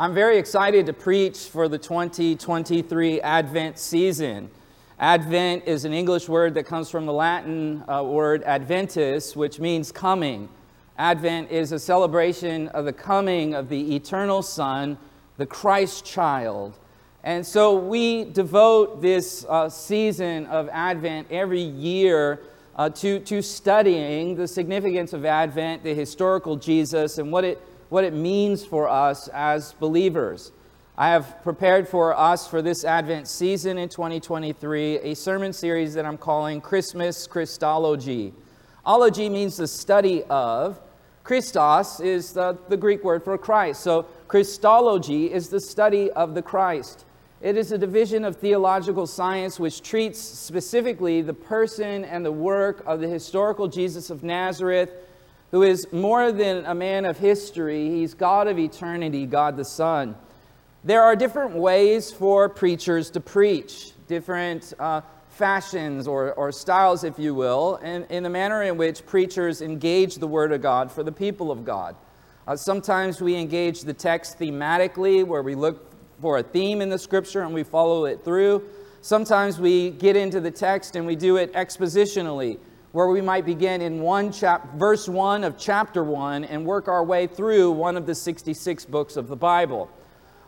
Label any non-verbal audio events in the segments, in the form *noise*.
I'm very excited to preach for the 2023 Advent season. Advent is an English word that comes from the Latin uh, word adventus, which means coming. Advent is a celebration of the coming of the eternal Son, the Christ child. And so we devote this uh, season of Advent every year uh, to, to studying the significance of Advent, the historical Jesus, and what it what it means for us as believers. I have prepared for us for this Advent season in 2023 a sermon series that I'm calling Christmas Christology. Ology means the study of. Christos is the, the Greek word for Christ. So Christology is the study of the Christ. It is a division of theological science which treats specifically the person and the work of the historical Jesus of Nazareth who is more than a man of history, he's God of eternity, God the Son. There are different ways for preachers to preach, different uh, fashions or, or styles, if you will, in, in the manner in which preachers engage the Word of God for the people of God. Uh, sometimes we engage the text thematically, where we look for a theme in the Scripture and we follow it through. Sometimes we get into the text and we do it expositionally, where we might begin in one chap- verse 1 of chapter 1 and work our way through one of the 66 books of the Bible.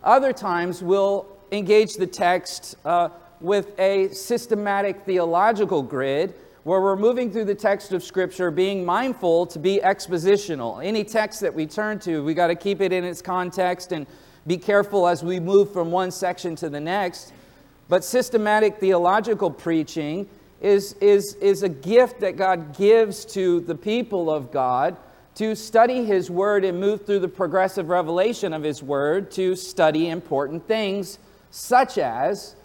Other times we'll engage the text uh, with a systematic theological grid where we're moving through the text of Scripture, being mindful to be expositional. Any text that we turn to, we got to keep it in its context and be careful as we move from one section to the next. But systematic theological preaching is, is, is a gift that God gives to the people of God to study His Word and move through the progressive revelation of His Word to study important things, such as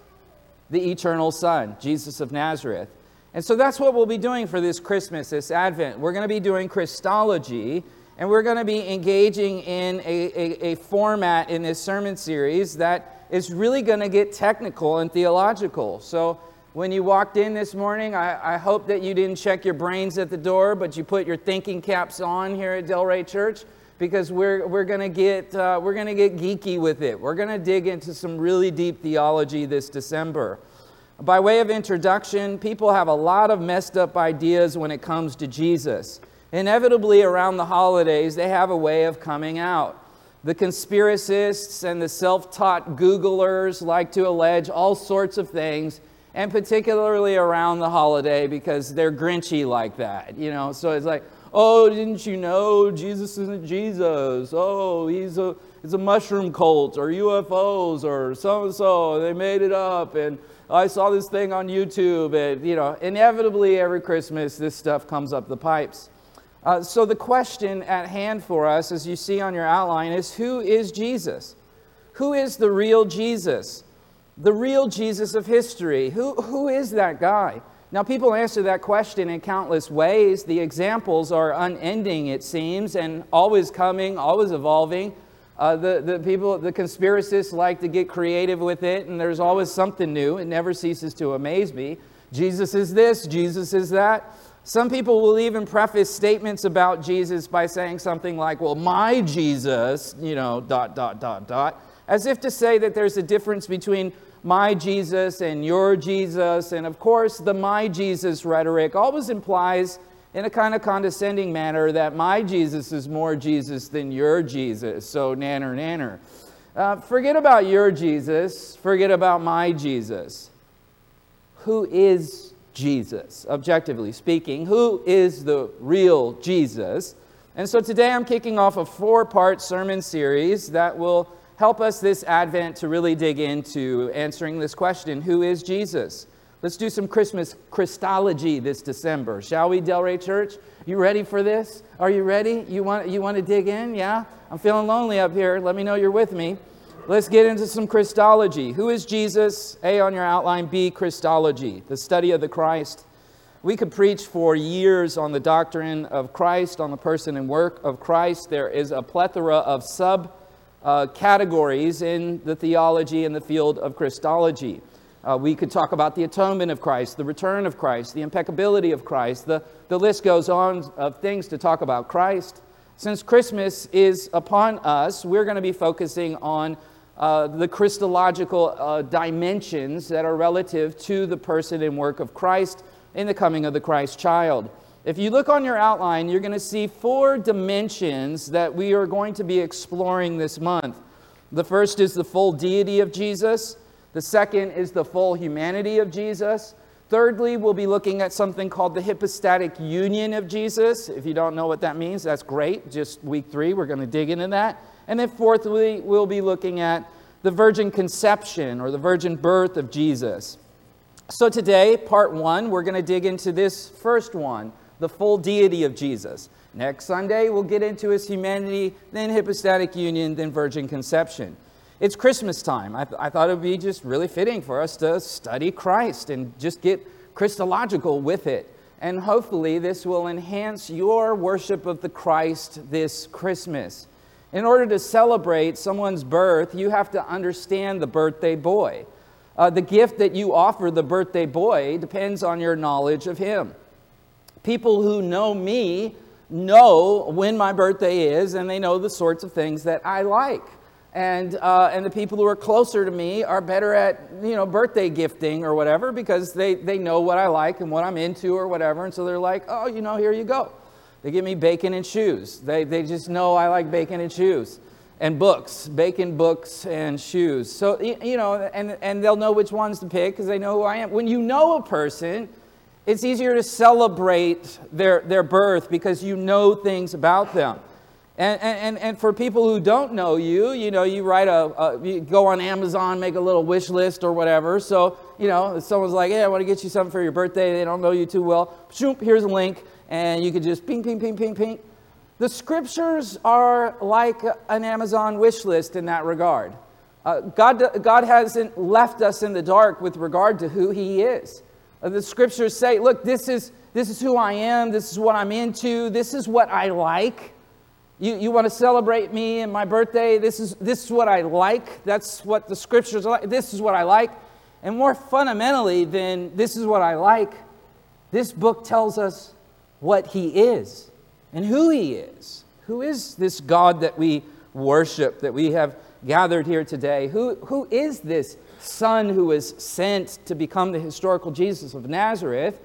the eternal Son, Jesus of Nazareth. And so that's what we'll be doing for this Christmas, this Advent. We're going to be doing Christology, and we're going to be engaging in a, a, a format in this sermon series that is really going to get technical and theological. So when you walked in this morning, I, I, hope that you didn't check your brains at the door, but you put your thinking caps on here at Delray Church because we're, we're going to get, uh, we're gonna get geeky with it. We're going to dig into some really deep theology this December. By way of introduction, people have a lot of messed up ideas when it comes to Jesus. Inevitably, around the holidays, they have a way of coming out. The conspiracists and the self taught Googlers like to allege all sorts of things and particularly around the holiday because they're grinchy like that, you know. So it's like, oh, didn't you know Jesus isn't Jesus? Oh, he's a it's a mushroom cult or UFOs or so and so. They made it up, and I saw this thing on YouTube, and you know, inevitably every Christmas this stuff comes up the pipes. Uh, so the question at hand for us, as you see on your outline, is who is Jesus? Who is the real Jesus? The real Jesus of history. Who, who is that guy? Now, people answer that question in countless ways. The examples are unending, it seems, and always coming, always evolving. Uh, the, the people, the conspiracists like to get creative with it, and there's always something new. It never ceases to amaze me. Jesus is this, Jesus is that. Some people will even preface statements about Jesus by saying something like, well, my Jesus, you know, dot, dot, dot, dot, as if to say that there's a difference between my Jesus and your Jesus. And of course, the my Jesus rhetoric always implies, in a kind of condescending manner, that my Jesus is more Jesus than your Jesus. So, nanner, nanner. Uh, forget about your Jesus, forget about my Jesus. Who is Jesus, objectively speaking? Who is the real Jesus? And so today I'm kicking off a four part sermon series that will help us this Advent to really dig into answering this question Who is Jesus? Let's do some Christmas Christology this December. Shall we, Delray Church? You ready for this? Are you ready? You want, you want to dig in? Yeah? I'm feeling lonely up here. Let me know you're with me. Let's get into some Christology. Who is Jesus? A on your outline, B, Christology, the study of the Christ. We could preach for years on the doctrine of Christ, on the person and work of Christ. There is a plethora of sub uh, categories in the theology and the field of Christology. Uh, we could talk about the atonement of Christ, the return of Christ, the impeccability of Christ. The, the list goes on of things to talk about Christ. Since Christmas is upon us, we're going to be focusing on uh, the Christological uh, dimensions that are relative to the person and work of Christ in the coming of the Christ child. If you look on your outline, you're going to see four dimensions that we are going to be exploring this month. The first is the full deity of Jesus, the second is the full humanity of Jesus. Thirdly, we'll be looking at something called the hypostatic union of Jesus. If you don't know what that means, that's great. Just week three, we're going to dig into that. And then fourthly, we'll be looking at the virgin conception or the virgin birth of Jesus. So today, part one, we're going to dig into this first one, the full deity of Jesus. Next Sunday, we'll get into his humanity, then hypostatic union, then virgin conception. It's Christmas time. I, th- I thought it would be just really fitting for us to study Christ and just get Christological with it. And hopefully, this will enhance your worship of the Christ this Christmas. In order to celebrate someone's birth, you have to understand the birthday boy. Uh, the gift that you offer the birthday boy depends on your knowledge of him. People who know me know when my birthday is, and they know the sorts of things that I like. And, uh, and the people who are closer to me are better at you know birthday gifting or whatever because they, they know what I like and what I'm into or whatever. And so they're like, oh, you know, here you go. They give me bacon and shoes. They, they just know I like bacon and shoes. And books, bacon, books, and shoes. So, you know, and, and they'll know which ones to pick because they know who I am. When you know a person, it's easier to celebrate their, their birth because you know things about them. And, and, and for people who don't know you, you know, you write a, a, you go on Amazon, make a little wish list or whatever. So, you know, someone's like, hey, I want to get you something for your birthday. They don't know you too well. Shoop, here's a link and you could just ping, ping, ping, ping, ping. The scriptures are like an Amazon wish list in that regard. Uh, God, God hasn't left us in the dark with regard to who He is. Uh, the scriptures say, look, this is, this is who I am, this is what I'm into, this is what I like. You, you want to celebrate me and my birthday, this is, this is what I like. That's what the scriptures are like. This is what I like. And more fundamentally than this is what I like, this book tells us what he is and who he is. Who is this God that we worship, that we have gathered here today? Who, who is this Son who was sent to become the historical Jesus of Nazareth?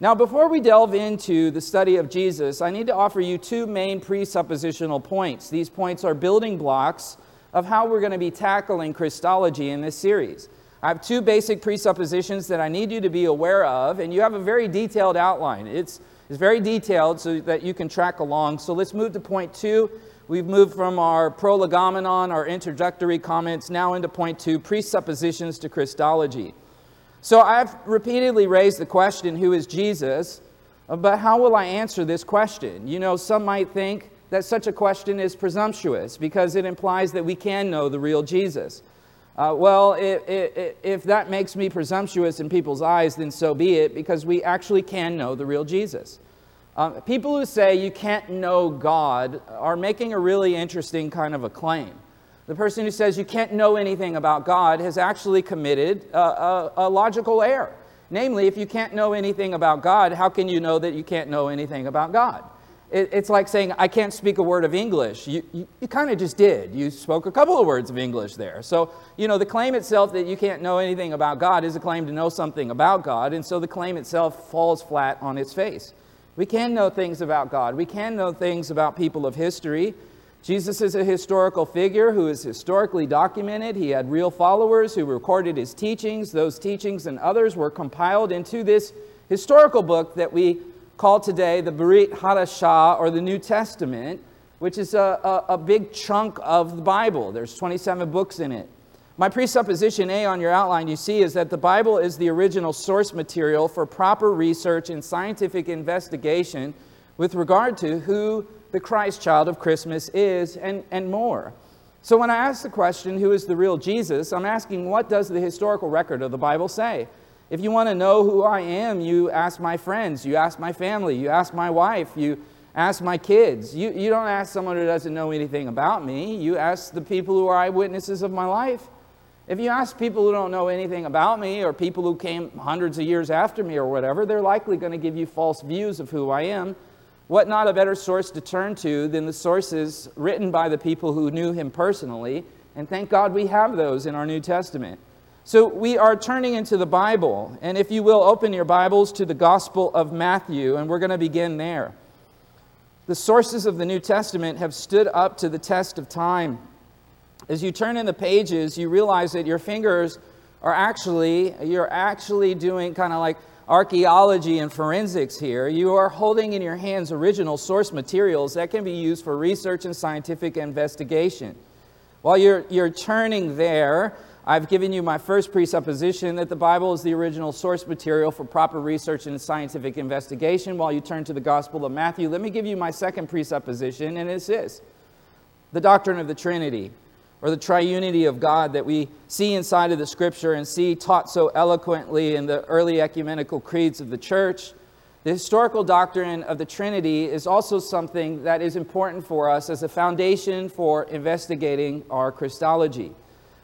Now, before we delve into the study of Jesus, I need to offer you two main presuppositional points. These points are building blocks of how we're going to be tackling Christology in this series. I have two basic presuppositions that I need you to be aware of, and you have a very detailed outline. It's it's very detailed so that you can track along. So let's move to point two. We've moved from our prolegomenon, our introductory comments, now into point two presuppositions to Christology. So I've repeatedly raised the question who is Jesus? But how will I answer this question? You know, some might think that such a question is presumptuous because it implies that we can know the real Jesus. Uh, well, if, if, if that makes me presumptuous in people's eyes, then so be it, because we actually can know the real Jesus. Um, people who say you can't know God are making a really interesting kind of a claim. The person who says you can't know anything about God has actually committed a, a, a logical error. Namely, if you can't know anything about God, how can you know that you can't know anything about God? it, it's like saying, I can't speak a word of English. You, you, you kind of just did. You spoke a couple of words of English there. So, you know, the claim itself that you can't know anything about God is a claim to know something about God, and so the claim itself falls flat on its face. We can know things about God, we can know things about people of history. Jesus is a historical figure who is historically documented. He had real followers who recorded his teachings. Those teachings and others were compiled into this historical book that we call today the Brit Hadashah or the New Testament, which is a, a, a, big chunk of the Bible. There's 27 books in it. My presupposition A on your outline, you see, is that the Bible is the original source material for proper research and scientific investigation with regard to who the Christ child of Christmas is and, and more. So when I ask the question, who is the real Jesus, I'm asking, what does the historical record of the Bible say? If you want to know who I am, you ask my friends, you ask my family, you ask my wife, you ask my kids. You, you don't ask someone who doesn't know anything about me. You ask the people who are eyewitnesses of my life. If you ask people who don't know anything about me or people who came hundreds of years after me or whatever, they're likely going to give you false views of who I am. What not a better source to turn to than the sources written by the people who knew him personally? And thank God we have those in our New Testament. So we are turning into the Bible. And if you will, open your Bibles to the Gospel of Matthew, and we're going to begin there. The sources of the New Testament have stood up to the test of time. As you turn in the pages, you realize that your fingers are actually, you're actually doing kind of like archaeology and forensics here. You are holding in your hands original source materials that can be used for research and scientific investigation. While you're, you're turning there, I've given you my first presupposition that the Bible is the original source material for proper research and scientific investigation. While you turn to the Gospel of Matthew, let me give you my second presupposition, and it's this the doctrine of the Trinity, or the triunity of God that we see inside of the Scripture and see taught so eloquently in the early ecumenical creeds of the church. The historical doctrine of the Trinity is also something that is important for us as a foundation for investigating our Christology.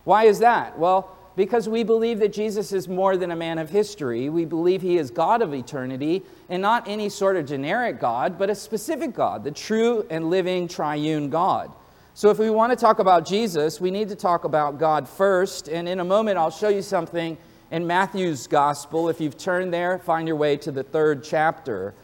Why is that? Well, because we believe that Jesus is more than a man of history. We believe he is God of eternity, and not any sort of generic God, but a specific God, the true and living triune God. So, if we want to talk about Jesus, we need to talk about God first. And in a moment, I'll show you something in Matthew's gospel. If you've turned there, find your way to the third chapter.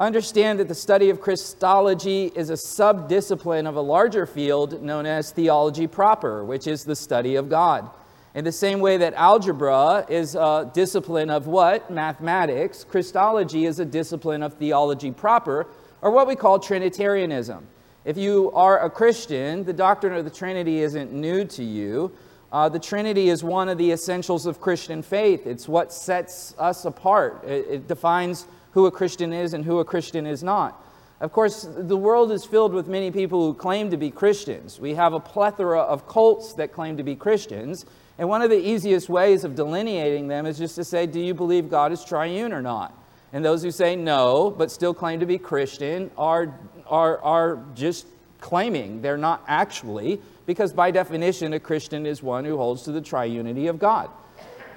Understand that the study of Christology is a subdiscipline of a larger field known as theology proper, which is the study of God. In the same way that algebra is a discipline of what? Mathematics, Christology is a discipline of theology proper, or what we call Trinitarianism. If you are a Christian, the doctrine of the Trinity isn't new to you. Uh, the Trinity is one of the essentials of Christian faith. It's what sets us apart. It, it defines who a Christian is and who a Christian is not. Of course, the world is filled with many people who claim to be Christians. We have a plethora of cults that claim to be Christians. And one of the easiest ways of delineating them is just to say, Do you believe God is triune or not? And those who say no, but still claim to be Christian, are, are, are just claiming. They're not actually, because by definition, a Christian is one who holds to the triunity of God.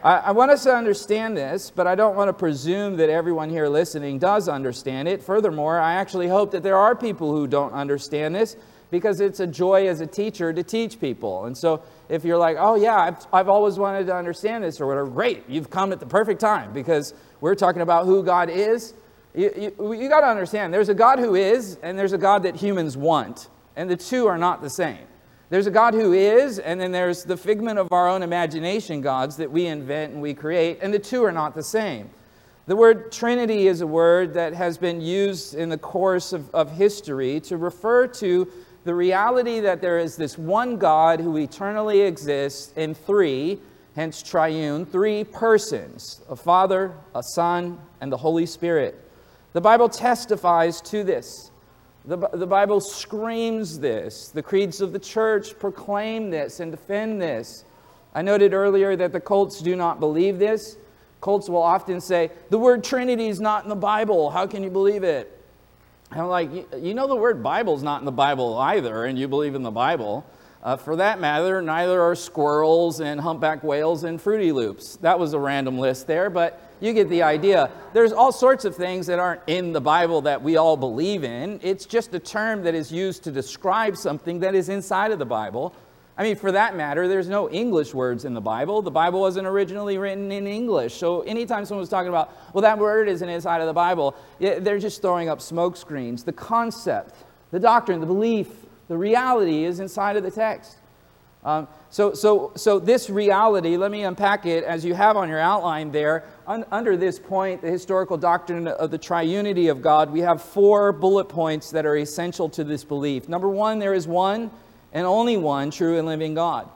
I, I want us to understand this, but I don't want to presume that everyone here listening does understand it. Furthermore, I actually hope that there are people who don't understand this because it's a joy as a teacher to teach people. And so if you're like, oh, yeah, I've, I've always wanted to understand this or whatever, great, you've come at the perfect time because we're talking about who God is. You, you, you got to understand there's a God who is, and there's a God that humans want, and the two are not the same. There's a God who is, and then there's the figment of our own imagination gods that we invent and we create, and the two are not the same. The word Trinity is a word that has been used in the course of, of history to refer to the reality that there is this one God who eternally exists in three, hence triune, three persons a Father, a Son, and the Holy Spirit. The Bible testifies to this. The, the Bible screams this. The creeds of the church proclaim this and defend this. I noted earlier that the cults do not believe this. Cults will often say, the word Trinity is not in the Bible. How can you believe it? And I'm like, you know, the word Bible is not in the Bible either, and you believe in the Bible. Uh, for that matter, neither are squirrels and humpback whales and Fruity Loops. That was a random list there, but you get the idea. There's all sorts of things that aren't in the Bible that we all believe in. It's just a term that is used to describe something that is inside of the Bible. I mean, for that matter, there's no English words in the Bible. The Bible wasn't originally written in English. So anytime someone's talking about, well, that word isn't inside of the Bible, they're just throwing up smoke screens. The concept, the doctrine, the belief, the reality is inside of the text. Um, so, so, so this reality, let me unpack it as you have on your outline there. Un, under this point, the historical doctrine of the triunity of God, we have four bullet points that are essential to this belief. Number one, there is one and only one true and living God.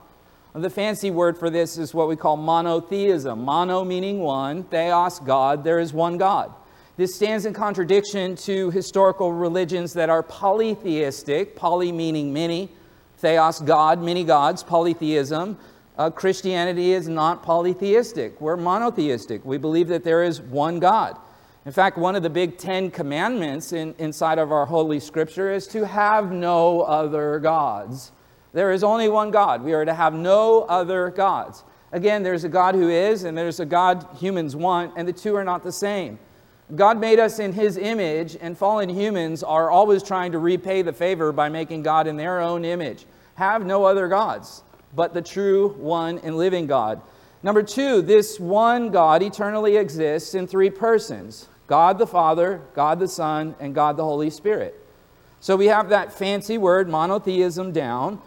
The fancy word for this is what we call monotheism. Mono meaning one, theos, God. There is one God. This stands in contradiction to historical religions that are polytheistic, poly meaning many theos, God, many gods, polytheism. Uh, Christianity is not polytheistic. We're monotheistic. We believe that there is one God. In fact, one of the big Ten Commandments in, inside of our Holy Scripture is to have no other gods. There is only one God. We are to have no other gods. Again, there's a God who is, and there's a God humans want, and the two are not the same. God made us in His image, and fallen humans are always trying to repay the favor by making God in their own image. Have no other gods but the true one and living God. Number two, this one God eternally exists in three persons God the Father, God the Son, and God the Holy Spirit. So we have that fancy word monotheism down.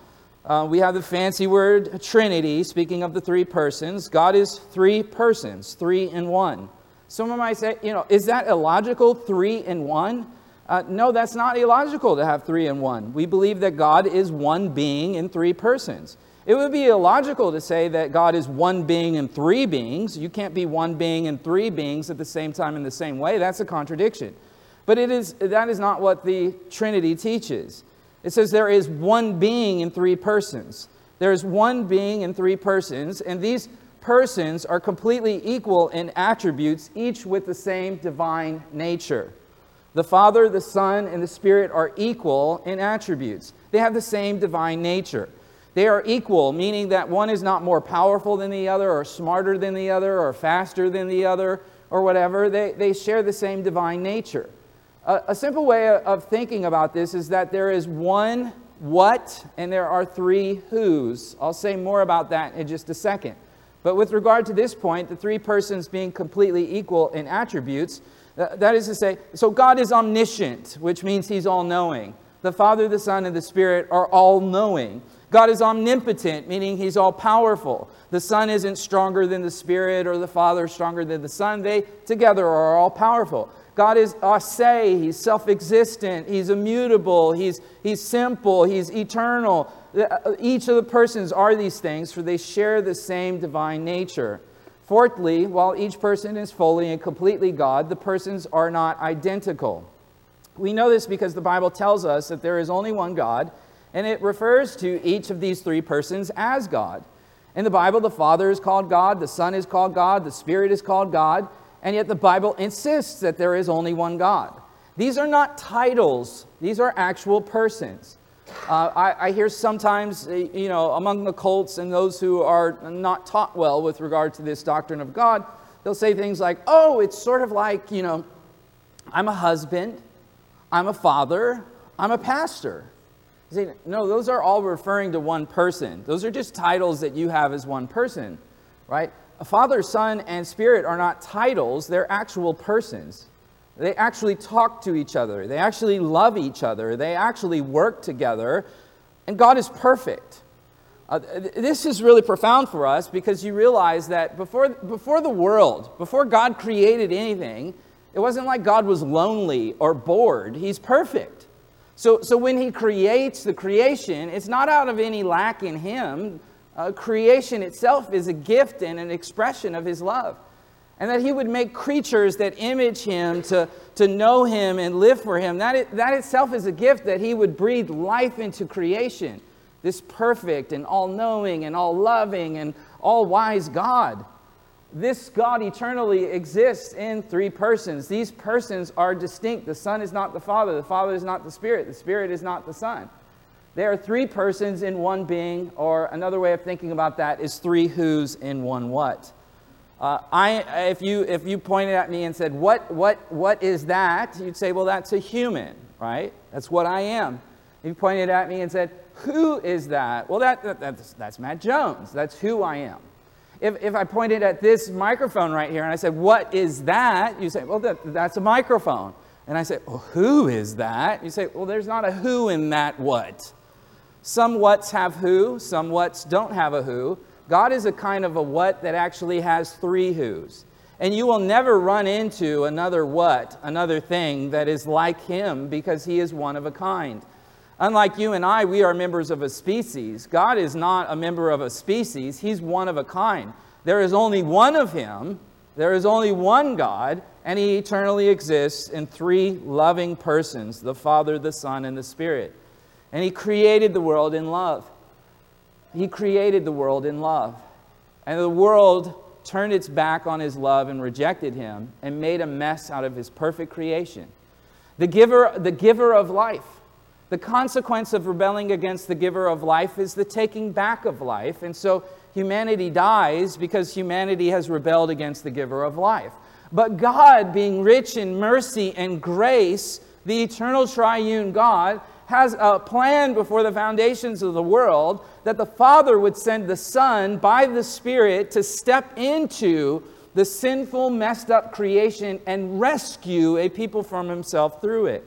Uh, we have the fancy word Trinity, speaking of the three persons. God is three persons, three in one. Someone might say, you know, is that illogical, three in one? Uh, no, that's not illogical to have three in one. We believe that God is one being in three persons. It would be illogical to say that God is one being in three beings. You can't be one being in three beings at the same time in the same way. That's a contradiction. But it is, that is not what the Trinity teaches. It says there is one being in three persons. There is one being in three persons, and these persons are completely equal in attributes, each with the same divine nature. The Father, the Son, and the Spirit are equal in attributes. They have the same divine nature. They are equal, meaning that one is not more powerful than the other, or smarter than the other, or faster than the other, or whatever. They, they share the same divine nature. A, a simple way of thinking about this is that there is one what and there are three whos. I'll say more about that in just a second. But with regard to this point, the three persons being completely equal in attributes, that is to say, so God is omniscient, which means he's all knowing. The Father, the Son, and the Spirit are all knowing. God is omnipotent, meaning he's all powerful. The Son isn't stronger than the Spirit or the Father stronger than the Son. They together are all powerful. God is a se, he's self existent, he's immutable, he's, he's simple, he's eternal. Uh, each of the persons are these things, for they share the same divine nature. Fourthly, while each person is fully and completely God, the persons are not identical. We know this because the Bible tells us that there is only one God, and it refers to each of these three persons as God. In the Bible, the Father is called God, the Son is called God, the Spirit is called God, and yet the Bible insists that there is only one God. These are not titles, these are actual persons. Uh, I, I, hear sometimes, uh, you know, among the cults and those who are not taught well with regard to this doctrine of God, they'll say things like, oh, it's sort of like, you know, I'm a husband, I'm a father, I'm a pastor. say, no, those are all referring to one person. Those are just titles that you have as one person, right? A father, son, and spirit are not titles, they're actual persons. They actually talk to each other. They actually love each other. They actually work together. And God is perfect. Uh, this is really profound for us because you realize that before, before the world, before God created anything, it wasn't like God was lonely or bored. He's perfect. So, so when He creates the creation, it's not out of any lack in Him. Uh, creation itself is a gift and an expression of His love and that he would make creatures that image him to, to know him and live for him. That, it, that itself is a gift that he would breathe life into creation. This perfect and all knowing and all loving and all wise God. This God eternally exists in three persons. These persons are distinct. The Son is not the Father, the Father is not the Spirit, the Spirit is not the Son. There are three persons in one being, or another way of thinking about that is three who's in one what. Uh, I, if, you, if you pointed at me and said, what, what, what is that? You'd say, well, that's a human, right? That's what I am. If you pointed at me and said, who is that? Well, that, that, that's, that's Matt Jones. That's who I am. If, if I pointed at this microphone right here and I said, what is that? You say, well, that, that's a microphone. And I say, well, who is that? You say, well, there's not a who in that what. Some whats have who, some whats don't have a who. God is a kind of a what that actually has three who's. And you will never run into another what, another thing that is like him because he is one of a kind. Unlike you and I, we are members of a species. God is not a member of a species, he's one of a kind. There is only one of him, there is only one God, and he eternally exists in three loving persons the Father, the Son, and the Spirit. And he created the world in love. He created the world in love. And the world turned its back on his love and rejected him and made a mess out of his perfect creation. The giver, the giver of life. The consequence of rebelling against the giver of life is the taking back of life. And so humanity dies because humanity has rebelled against the giver of life. But God, being rich in mercy and grace, the eternal triune God, has a plan before the foundations of the world that the Father would send the Son by the Spirit to step into the sinful, messed up creation and rescue a people from himself through it.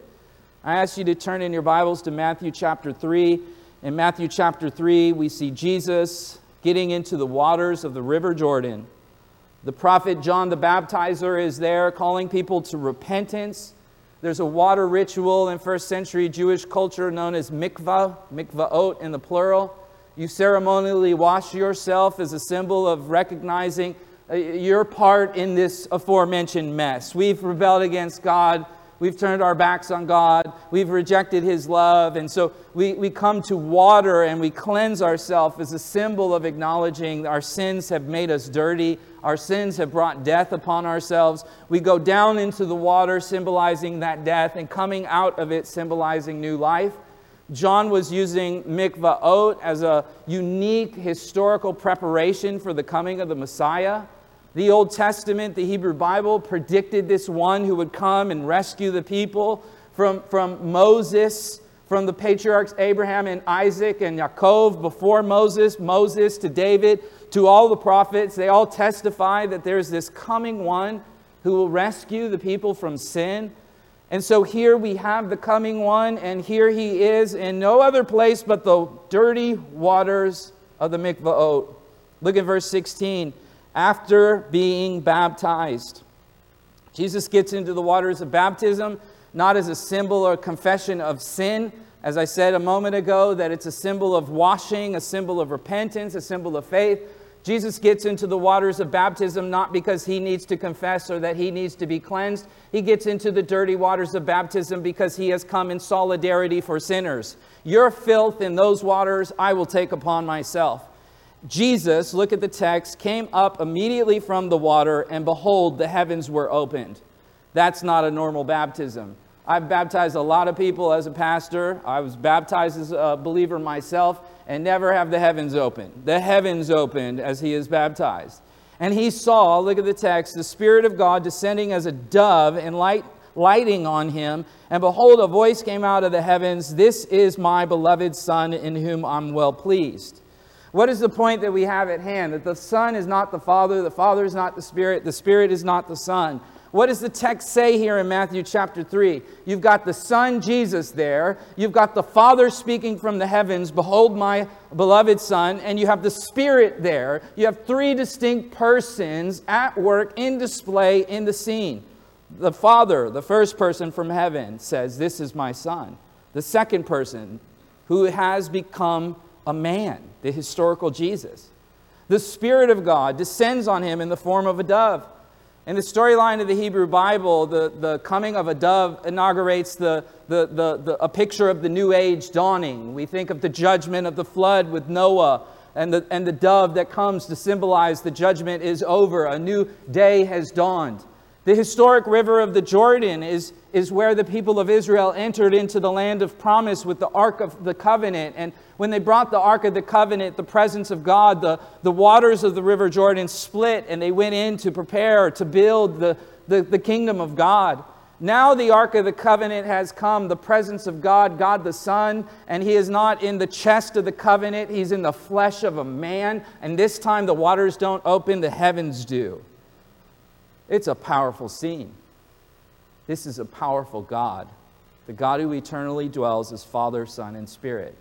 I ask you to turn in your Bibles to Matthew chapter 3. In Matthew chapter 3, we see Jesus getting into the waters of the River Jordan. The prophet John the Baptizer is there calling people to repentance. There's a water ritual in first century Jewish culture known as mikvah, mikvaot in the plural. You ceremonially wash yourself as a symbol of recognizing uh, your part in this aforementioned mess. We've rebelled against God. We've turned our backs on God. We've rejected His love. And so we, we come to water and we cleanse ourselves as a symbol of acknowledging our sins have made us dirty. Our sins have brought death upon ourselves. We go down into the water, symbolizing that death, and coming out of it, symbolizing new life. John was using mikvaot as a unique historical preparation for the coming of the Messiah. The Old Testament, the Hebrew Bible, predicted this one who would come and rescue the people from, from Moses, from the patriarchs Abraham and Isaac and Yaakov before Moses, Moses to David, to all the prophets. They all testify that there's this coming one who will rescue the people from sin. And so here we have the coming one, and here he is in no other place but the dirty waters of the mikvaot. Look at verse 16 after being baptized. Jesus gets into the waters of baptism not as a symbol or confession of sin, as I said a moment ago, that it's a symbol of washing, a symbol of repentance, a symbol of faith. Jesus gets into the waters of baptism not because he needs to confess or that he needs to be cleansed. He gets into the dirty waters of baptism because he has come in solidarity for sinners. Your filth in those waters I will take upon myself. Jesus, look at the text, came up immediately from the water, and behold, the heavens were opened. That's not a normal baptism. I've baptized a lot of people as a pastor. I was baptized as a believer myself, and never have the heavens opened. The heavens opened as he is baptized. And he saw, look at the text, the Spirit of God descending as a dove and light, lighting on him. And behold, a voice came out of the heavens This is my beloved Son, in whom I'm well pleased. What is the point that we have at hand? That the Son is not the Father, the Father is not the Spirit, the Spirit is not the Son. What does the text say here in Matthew chapter 3? You've got the Son Jesus there, you've got the Father speaking from the heavens, Behold my beloved Son, and you have the Spirit there. You have three distinct persons at work in display in the scene. The Father, the first person from heaven, says, This is my Son. The second person, who has become a man, the historical Jesus. The Spirit of God descends on him in the form of a dove. In the storyline of the Hebrew Bible, the, the coming of a dove inaugurates the, the, the, the, a picture of the new age dawning. We think of the judgment of the flood with Noah and the, and the dove that comes to symbolize the judgment is over, a new day has dawned. The historic river of the Jordan is, is where the people of Israel entered into the land of promise with the Ark of the Covenant. And when they brought the Ark of the Covenant, the presence of God, the, the waters of the River Jordan split and they went in to prepare to build the, the, the kingdom of God. Now the Ark of the Covenant has come, the presence of God, God the Son, and He is not in the chest of the covenant, He's in the flesh of a man. And this time the waters don't open, the heavens do. It's a powerful scene. This is a powerful God, the God who eternally dwells as Father, Son, and Spirit.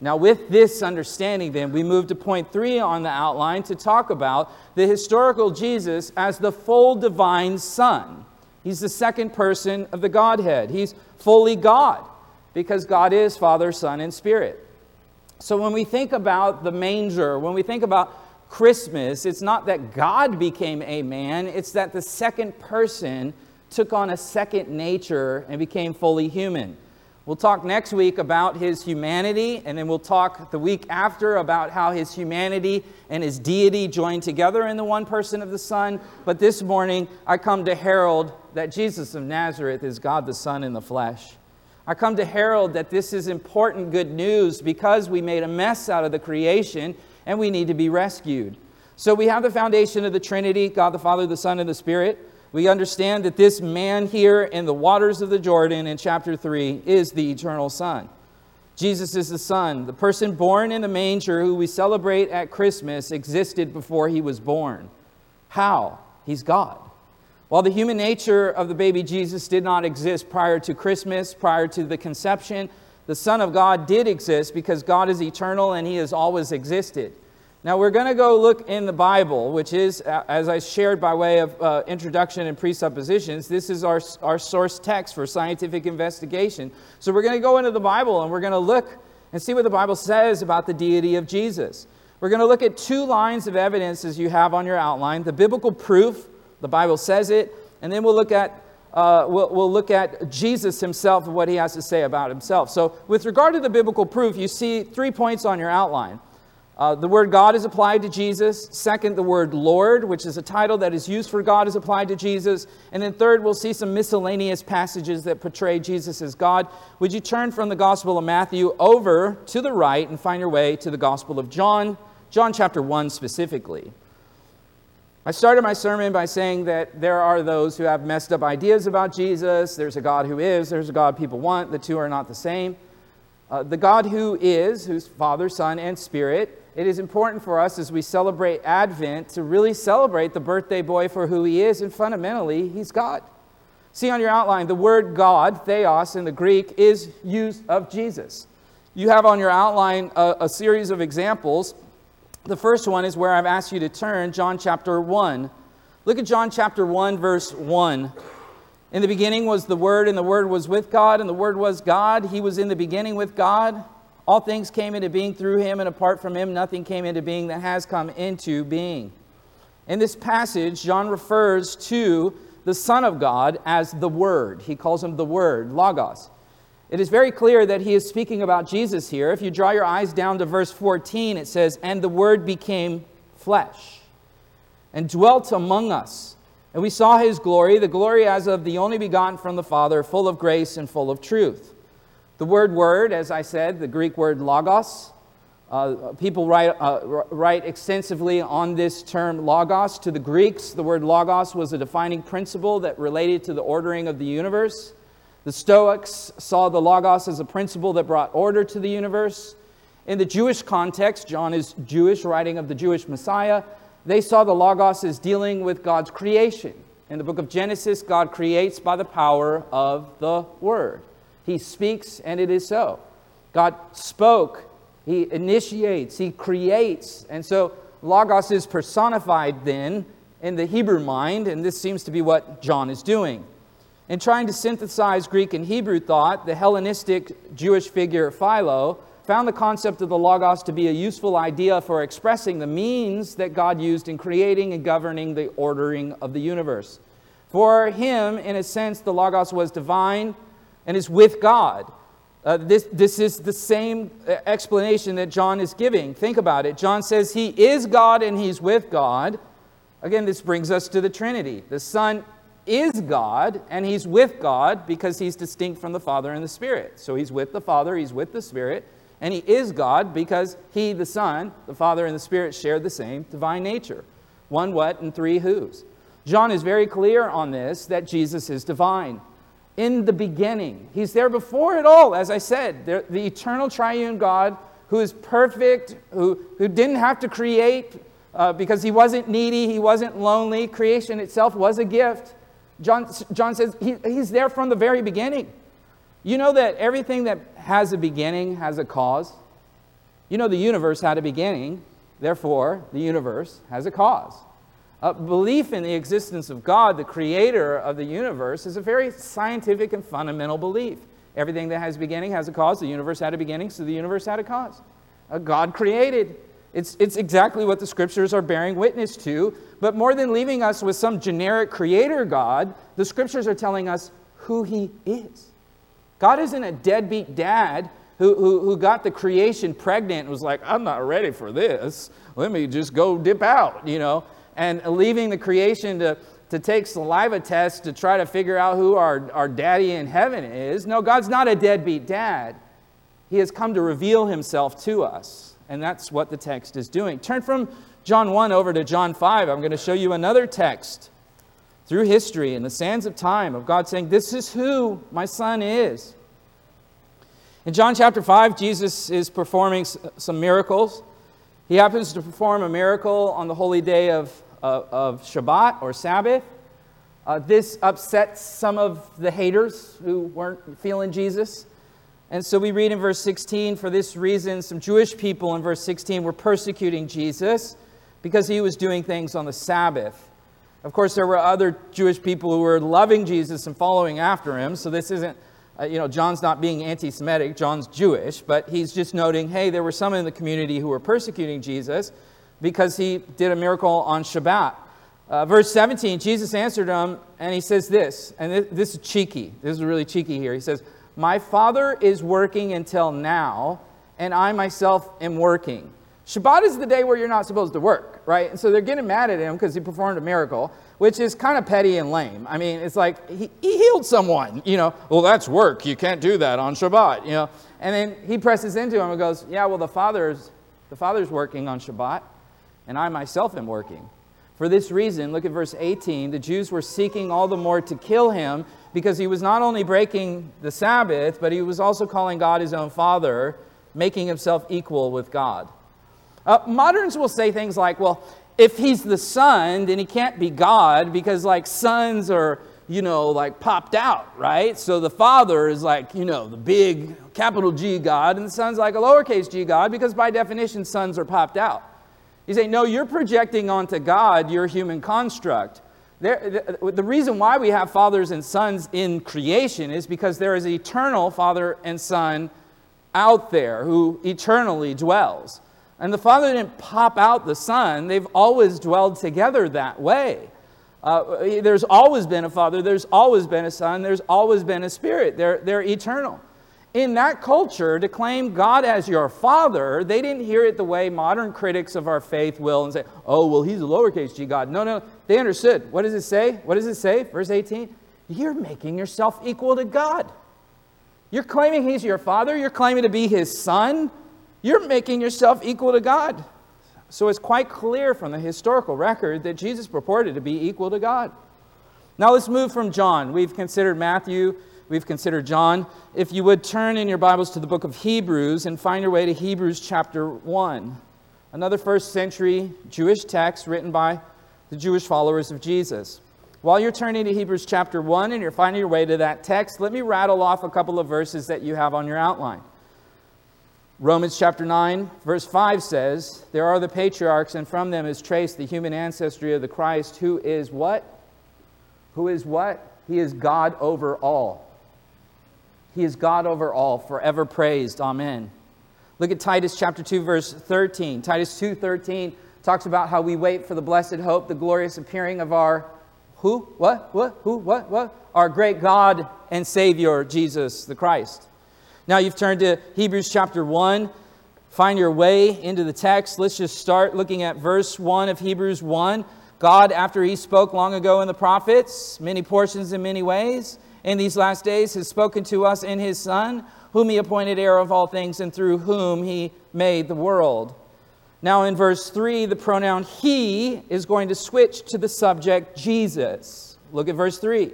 Now, with this understanding, then, we move to point three on the outline to talk about the historical Jesus as the full divine Son. He's the second person of the Godhead. He's fully God because God is Father, Son, and Spirit. So, when we think about the manger, when we think about Christmas, it's not that God became a man, it's that the second person took on a second nature and became fully human. We'll talk next week about his humanity, and then we'll talk the week after about how his humanity and his deity joined together in the one person of the Son. But this morning, I come to herald that Jesus of Nazareth is God the Son in the flesh. I come to herald that this is important good news because we made a mess out of the creation and we need to be rescued. So we have the foundation of the Trinity God the Father, the Son, and the Spirit. we understand that this man here in the waters of the Jordan in chapter 3 is the eternal Son. Jesus is the Son. The person born in the manger who we celebrate at Christmas existed before he was born. How? He's God. While the human nature of the baby Jesus did not exist prior to Christmas, prior to the conception, the Son of God did exist because God is eternal and he has always existed. Now, we're going to go look in the Bible, which is, as I shared by way of uh, introduction and presuppositions, this is our, our source text for scientific investigation. So, we're going to go into the Bible and we're going to look and see what the Bible says about the deity of Jesus. We're going to look at two lines of evidence as you have on your outline the biblical proof, the Bible says it, and then we'll look at uh, we'll, we'll, look at Jesus himself and what he has to say about himself. So, with regard to the biblical proof, you see three points on your outline. Uh, the word God is applied to Jesus. Second, the word Lord, which is a title that is used for God, is applied to Jesus. And then third, we'll see some miscellaneous passages that portray Jesus as God. Would you turn from the Gospel of Matthew over to the right and find your way to the Gospel of John, John chapter 1 specifically? I started my sermon by saying that there are those who have messed up ideas about Jesus. There's a God who is, there's a God people want. The two are not the same. Uh, the God who is, who's Father, Son, and Spirit, it is important for us as we celebrate Advent to really celebrate the birthday boy for who he is, and fundamentally, he's God. See on your outline, the word God, theos in the Greek, is used of Jesus. You have on your outline a, a series of examples. The first one is where I've asked you to turn, John chapter 1. Look at John chapter 1, verse 1. In the beginning was the Word, and the Word was with God, and the Word was God. He was in the beginning with God. All things came into being through him, and apart from him, nothing came into being that has come into being. In this passage, John refers to the Son of God as the Word. He calls him the Word, Logos. It is very clear that he is speaking about Jesus here. If you draw your eyes down to verse 14, it says, And the Word became flesh and dwelt among us. And we saw his glory, the glory as of the only begotten from the Father, full of grace and full of truth. The word word, as I said, the Greek word logos, uh, people write, uh, write extensively on this term logos. To the Greeks, the word logos was a defining principle that related to the ordering of the universe. The Stoics saw the logos as a principle that brought order to the universe. In the Jewish context, John is Jewish, writing of the Jewish Messiah. They saw the logos as dealing with God's creation. In the book of Genesis, God creates by the power of the Word. He speaks, and it is so. God spoke, He initiates, He creates. And so Logos is personified then in the Hebrew mind, and this seems to be what John is doing. In trying to synthesize Greek and Hebrew thought, the Hellenistic Jewish figure Philo found the concept of the Logos to be a useful idea for expressing the means that God used in creating and governing the ordering of the universe. For him, in a sense, the Logos was divine, and is with God. Uh, this, this is the same uh, explanation that John is giving. Think about it. John says he is God and he's with God. Again, this brings us to the Trinity. The Son is God and he's with God because he's distinct from the Father and the Spirit. So he's with the Father, he's with the Spirit, and he is God because he, the Son, the Father, and the Spirit share the same divine nature. One what and three whos. John is very clear on this that Jesus is divine in the beginning. He's there before it all, as I said, the, the eternal triune God who is perfect, who, who didn't have to create uh, because he wasn't needy, he wasn't lonely. Creation itself was a gift. John, John says he, he's there from the very beginning. You know that everything that has a beginning has a cause. You know the universe had a beginning, therefore, the universe has a cause. Uh, belief in the existence of God, the creator of the universe, is a very scientific and fundamental belief. Everything that has a beginning has a cause. The universe had a beginning, so the universe had a cause. God created. It's, it's exactly what the scriptures are bearing witness to. But more than leaving us with some generic creator God, the scriptures are telling us who he is. God isn't a deadbeat dad who, who, who got the creation pregnant and was like, I'm not ready for this. Let me just go dip out, you know and leaving the creation to, to take saliva tests to try to figure out who our, our daddy in heaven is. No, God's not a deadbeat dad. He has come to reveal himself to us. And that's what the text is doing. Turn from John 1 over to John 5. I'm going to show you another text through history and the sands of time of God saying, This is who my son is. In John chapter 5, Jesus is performing some miracles. He happens to perform a miracle on the holy day of, uh, of Shabbat or Sabbath. Uh, this upsets some of the haters who weren't feeling Jesus. And so we read in verse 16, for this reason, some Jewish people in verse 16 were persecuting Jesus because he was doing things on the Sabbath. Of course, there were other Jewish people who were loving Jesus and following after him. So this isn't, uh, you know, John's not being anti Semitic, John's Jewish, but he's just noting, hey, there were some in the community who were persecuting Jesus because he did a miracle on Shabbat. Uh, verse 17, Jesus answered him, and he says this, and this, this is cheeky. This is really cheeky here. He says, My Father is working until now, and I myself am working. Shabbat is the day where you're not supposed to work, right? And so they're getting mad at him because he performed a miracle, which is kind of petty and lame. I mean, it's like he, he healed someone, you know. Well, that's work. You can't do that on Shabbat, you know. And then he presses into him and goes, Yeah, well, the Father's, the Father's working on Shabbat, and I myself am working. For this reason, look at verse 18, the Jews were seeking all the more to kill him because he was not only breaking the Sabbath, but he was also calling God his own Father, making himself equal with God. Uh, moderns will say things like, well, if he's the son, then he can't be God because, like, sons are, you know, like popped out, right? So the father is like, you know, the big capital G God, and the son's like a lowercase g God because, by definition, sons are popped out. You say, no, you're projecting onto God your human construct. There, the, the reason why we have fathers and sons in creation is because there is eternal father and son out there who eternally dwells. And the Father didn't pop out the Son, they've always dwelled together that way. Uh, there's always been a Father, there's always been a Son, there's always been a Spirit. They're, they're eternal. In that culture, to claim God as your Father, they didn't hear it the way modern critics of our faith will and say, oh, well, he's a lowercase g God. No, no, they understood. What does it say? What does it say? Verse 18 You're making yourself equal to God. You're claiming he's your Father, you're claiming to be his Son you're making yourself equal to God. So it's quite clear from the historical record that Jesus purported to be equal to God. Now let's move from John. We've considered Matthew, we've considered John. If you would turn in your Bibles to the book of Hebrews and find your way to Hebrews chapter 1, another first century Jewish text written by the Jewish followers of Jesus. While you're turning to Hebrews chapter 1 and you're finding your way to that text, let me rattle off a couple of verses that you have on your outline. Romans chapter 9, verse 5 says, There are the patriarchs, and from them is traced the human ancestry of the Christ, who is what? Who is what? He is God over all. He is God over all, forever praised. Amen. Look at Titus chapter 2, verse 13. Titus 2 13 talks about how we wait for the blessed hope, the glorious appearing of our who? What? What? Who? What? What? Our great God and Savior, Jesus the Christ. Now you've turned to Hebrews chapter 1. Find your way into the text. Let's just start looking at verse 1 of Hebrews 1. God, after he spoke long ago in the prophets, many portions in many ways, in these last days has spoken to us in his Son, whom he appointed heir of all things, and through whom he made the world. Now, in verse 3, the pronoun he is going to switch to the subject Jesus. Look at verse 3.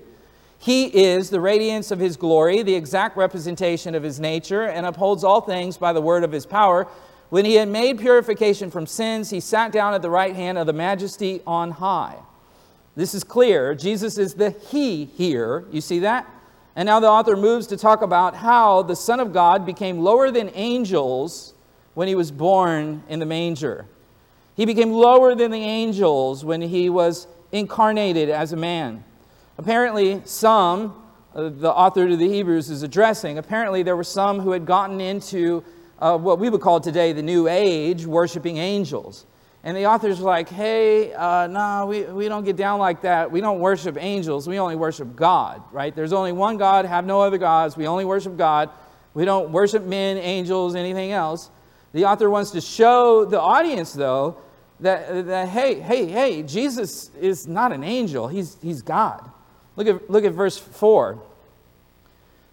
He is the radiance of his glory, the exact representation of his nature, and upholds all things by the word of his power. When he had made purification from sins, he sat down at the right hand of the majesty on high. This is clear. Jesus is the He here. You see that? And now the author moves to talk about how the Son of God became lower than angels when he was born in the manger. He became lower than the angels when he was incarnated as a man. Apparently, some, uh, the author to the Hebrews is addressing, apparently there were some who had gotten into uh, what we would call today the New Age, worshiping angels. And the author's like, hey, uh, no, we, we don't get down like that. We don't worship angels. We only worship God, right? There's only one God, have no other gods. We only worship God. We don't worship men, angels, anything else. The author wants to show the audience, though, that, that hey, hey, hey, Jesus is not an angel, he's, he's God. Look at, look at verse 4.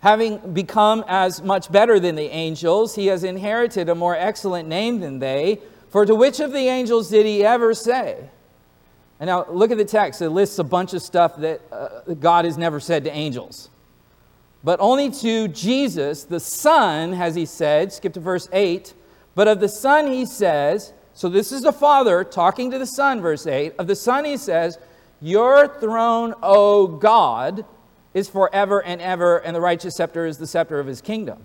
Having become as much better than the angels, he has inherited a more excellent name than they. For to which of the angels did he ever say, And now look at the text. It lists a bunch of stuff that uh, God has never said to angels. But only to Jesus, the Son, has he said, skip to verse 8. But of the Son he says, so this is the Father talking to the Son, verse 8. Of the Son he says, Your throne, O God, is forever and ever, and the righteous scepter is the scepter of his kingdom.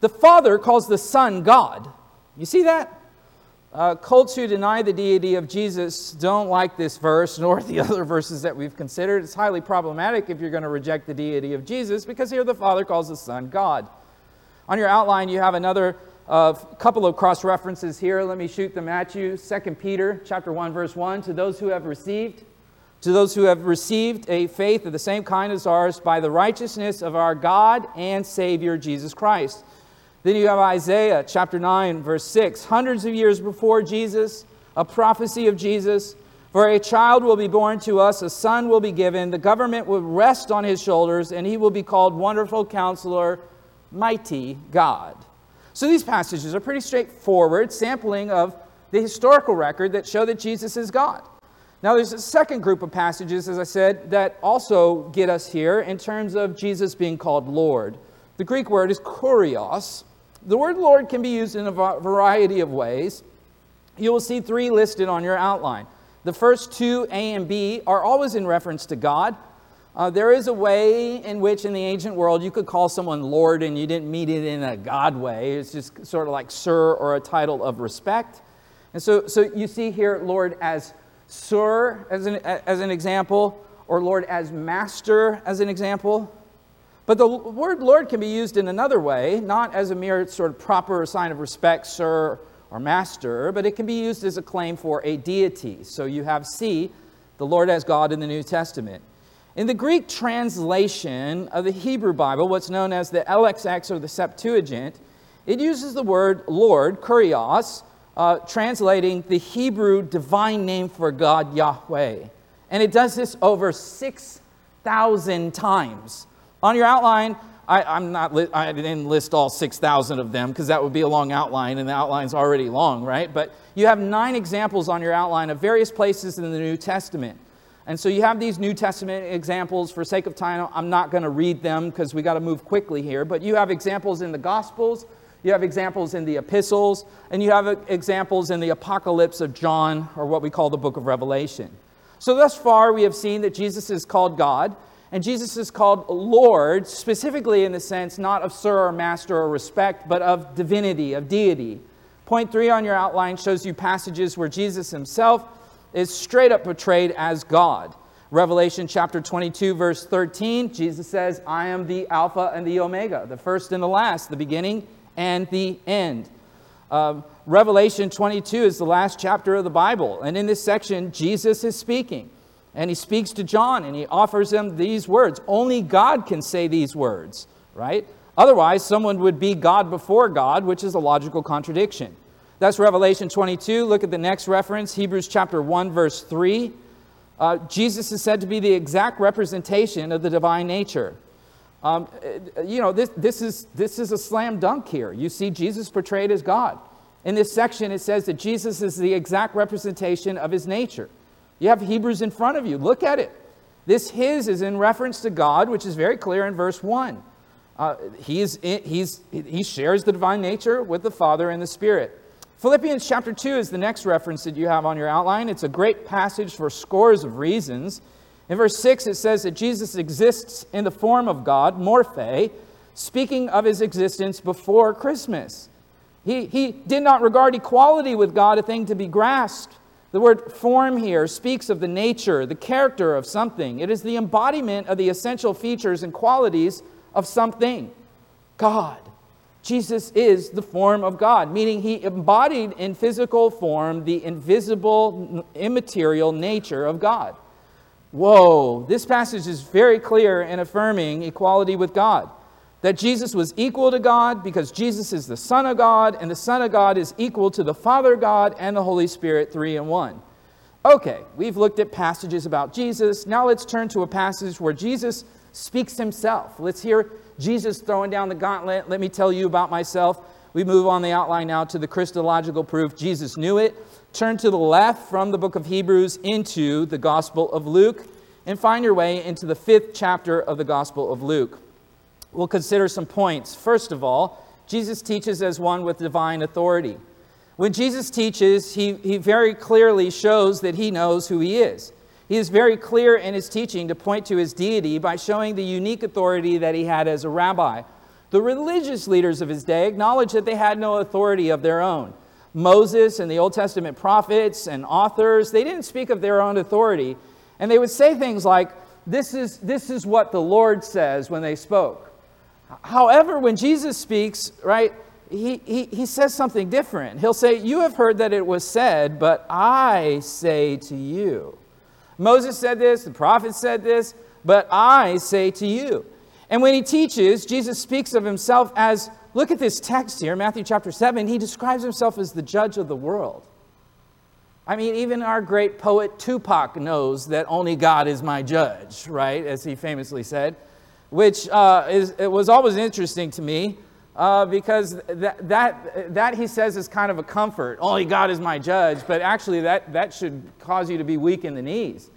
The Father calls the Son God. You see that? Uh, cults who deny the deity of Jesus don't like this verse *laughs* nor the other verses that we've considered. It's highly problematic if you're going to reject the deity of Jesus because here the Father calls the Son God. On your outline, you have another uh, couple of cross references here. Let me shoot them at you. 2 Peter chapter 1, verse 1 To those who have received, to those who have received a faith of the same kind as ours by the righteousness of our God and Savior Jesus Christ then you have Isaiah chapter 9, verse 6. Hundreds of years before Jesus, a prophecy of Jesus. For a child will be born to us, a son will be given, the government will rest on his shoulders, and he will be called Wonderful Counselor, Mighty God. So these passages are pretty straightforward, sampling of the historical record that show that Jesus is God. Now, there's a second group of passages, as I said, that also get us here in terms of Jesus being called Lord. The Greek word is kurios, the word Lord can be used in a variety of ways. You will see three listed on your outline. The first two, A and B, are always in reference to God. Uh, there is a way in which, in the ancient world, you could call someone Lord and you didn't mean it in a God way. It's just sort of like Sir or a title of respect. And so, so you see here Lord as Sir as an, as an example, or Lord as Master as an example. But the word Lord can be used in another way, not as a mere sort of proper sign of respect, sir or master, but it can be used as a claim for a deity. So you have C, the Lord as God in the New Testament. In the Greek translation of the Hebrew Bible, what's known as the LXX or the Septuagint, it uses the word Lord, kurios, uh, translating the Hebrew divine name for God, Yahweh. And it does this over 6,000 times. On your outline, I, am not li- I didn't list all 6,000 of them because that would be a long outline, and the outline's already long, right? But you have nine examples on your outline of various places in the New Testament. And so you have these New Testament examples. For sake of time, I'm not going to read them because we got to move quickly here. But you have examples in the Gospels, you have examples in the epistles, and you have uh, examples in the Apocalypse of John, or what we call the book of Revelation. So, thus far, we have seen that Jesus is called God. And Jesus is called Lord, specifically in the sense not of sir or master or respect, but of divinity, of deity. Point three on your outline shows you passages where Jesus himself is straight up portrayed as God. Revelation chapter 22, verse 13, Jesus says, I am the Alpha and the Omega, the first and the last, the beginning and the end. Um, Revelation 22 is the last chapter of the Bible, and in this section, Jesus is speaking. And he speaks to John and he offers him these words. Only God can say these words, right? Otherwise, someone would be God before God, which is a logical contradiction. That's Revelation 22. Look at the next reference, Hebrews chapter 1, verse 3. Uh, Jesus is said to be the exact representation of the divine nature. Um, you know, this, this, is, this is a slam dunk here. You see Jesus portrayed as God. In this section, it says that Jesus is the exact representation of his nature. You have Hebrews in front of you. Look at it. This his is in reference to God, which is very clear in verse 1. Uh, he's, he's, he shares the divine nature with the Father and the Spirit. Philippians chapter 2 is the next reference that you have on your outline. It's a great passage for scores of reasons. In verse 6, it says that Jesus exists in the form of God, morphe, speaking of his existence before Christmas. He, he did not regard equality with God a thing to be grasped the word form here speaks of the nature, the character of something. It is the embodiment of the essential features and qualities of something. God. Jesus is the form of God, meaning he embodied in physical form the invisible, immaterial nature of God. Whoa, this passage is very clear in affirming equality with God that Jesus was equal to God because Jesus is the Son of God, and the Son of God is equal to the Father God and the Holy Spirit, three in one. Okay, we've looked at passages about Jesus. Now let's turn to a passage where Jesus speaks himself. Let's hear Jesus throwing down the gauntlet. Let me tell you about myself. We move on the outline now to the Christological proof. Jesus knew it. turn to the left from the book of Hebrews into the Gospel of Luke and find your way into the fifth chapter of the Gospel of Luke. We'll consider some points. First of all, Jesus teaches as one with divine authority. When Jesus teaches, he, he very clearly shows that he knows who he is. He is very clear in his teaching to point to his deity by showing the unique authority that he had as a rabbi. The religious leaders of his day acknowledged that they had no authority of their own. Moses and the Old Testament prophets and authors, they didn't speak of their own authority. And they would say things like, this is, this is what the Lord says when they spoke. However, when Jesus speaks, right, he, he, he says something different. He'll say, You have heard that it was said, but I say to you. Moses said this, the prophet said this, but I say to you. And when he teaches, Jesus speaks of himself as look at this text here, Matthew chapter 7. He describes himself as the judge of the world. I mean, even our great poet Tupac knows that only God is my judge, right? As he famously said, which uh, is, it was always interesting to me uh, because that, that, that he says is kind of a comfort. Only God is my judge, but actually that, that should cause you to be weak in the knees.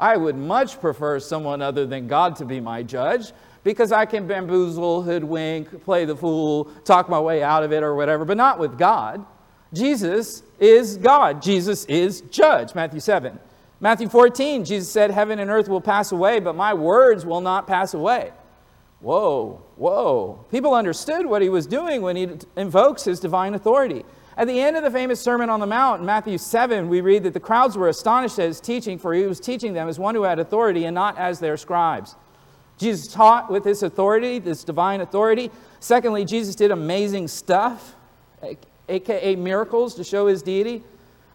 I would much prefer someone other than God to be my judge because I can bamboozle, hoodwink, play the fool, talk my way out of it or whatever, but not with God. Jesus is God. Jesus is judge. Matthew 7. Matthew 14, Jesus said, Heaven and earth will pass away, but my words will not pass away. Whoa, whoa. People understood what he was doing when he invokes his divine authority. At the end of the famous Sermon on the Mount, in Matthew 7, we read that the crowds were astonished at his teaching, for he was teaching them as one who had authority and not as their scribes. Jesus taught with this authority, this divine authority. Secondly, Jesus did amazing stuff, aka miracles, to show his deity.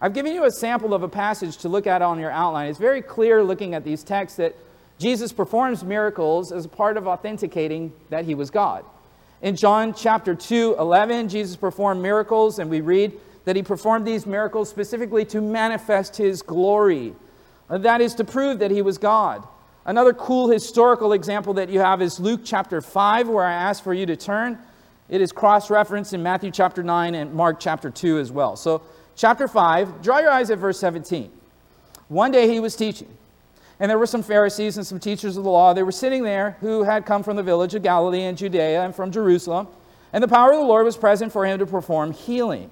I've given you a sample of a passage to look at on your outline. It's very clear looking at these texts that Jesus performs miracles as a part of authenticating that he was God. In John chapter 2, 11, Jesus performed miracles, and we read that he performed these miracles specifically to manifest his glory. Uh, that is to prove that he was God. Another cool historical example that you have is Luke chapter 5, where I ask for you to turn. It is cross referenced in Matthew chapter 9 and Mark chapter 2 as well. So, chapter 5, draw your eyes at verse 17. One day he was teaching and there were some Pharisees and some teachers of the law. They were sitting there who had come from the village of Galilee and Judea and from Jerusalem. And the power of the Lord was present for him to perform healing.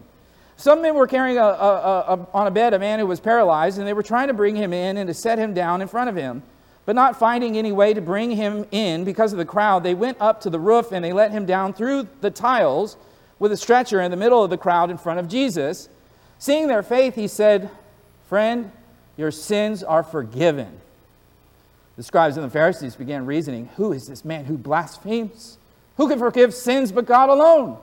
Some men were carrying a, a, a, on a bed a man who was paralyzed, and they were trying to bring him in and to set him down in front of him. But not finding any way to bring him in because of the crowd, they went up to the roof and they let him down through the tiles with a stretcher in the middle of the crowd in front of Jesus. Seeing their faith, he said, Friend, your sins are forgiven. The scribes and the Pharisees began reasoning Who is this man who blasphemes? Who can forgive sins but God alone?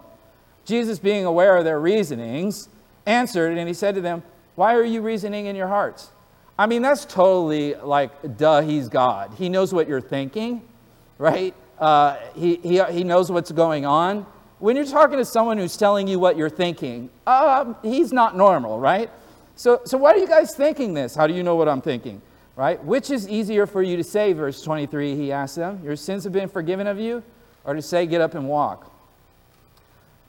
Jesus, being aware of their reasonings, answered and he said to them, Why are you reasoning in your hearts? I mean, that's totally like, duh, he's God. He knows what you're thinking, right? Uh, he, he, he knows what's going on. When you're talking to someone who's telling you what you're thinking, uh, he's not normal, right? So, so why are you guys thinking this? How do you know what I'm thinking? Right? Which is easier for you to say, verse 23, he asked them, Your sins have been forgiven of you, or to say, Get up and walk?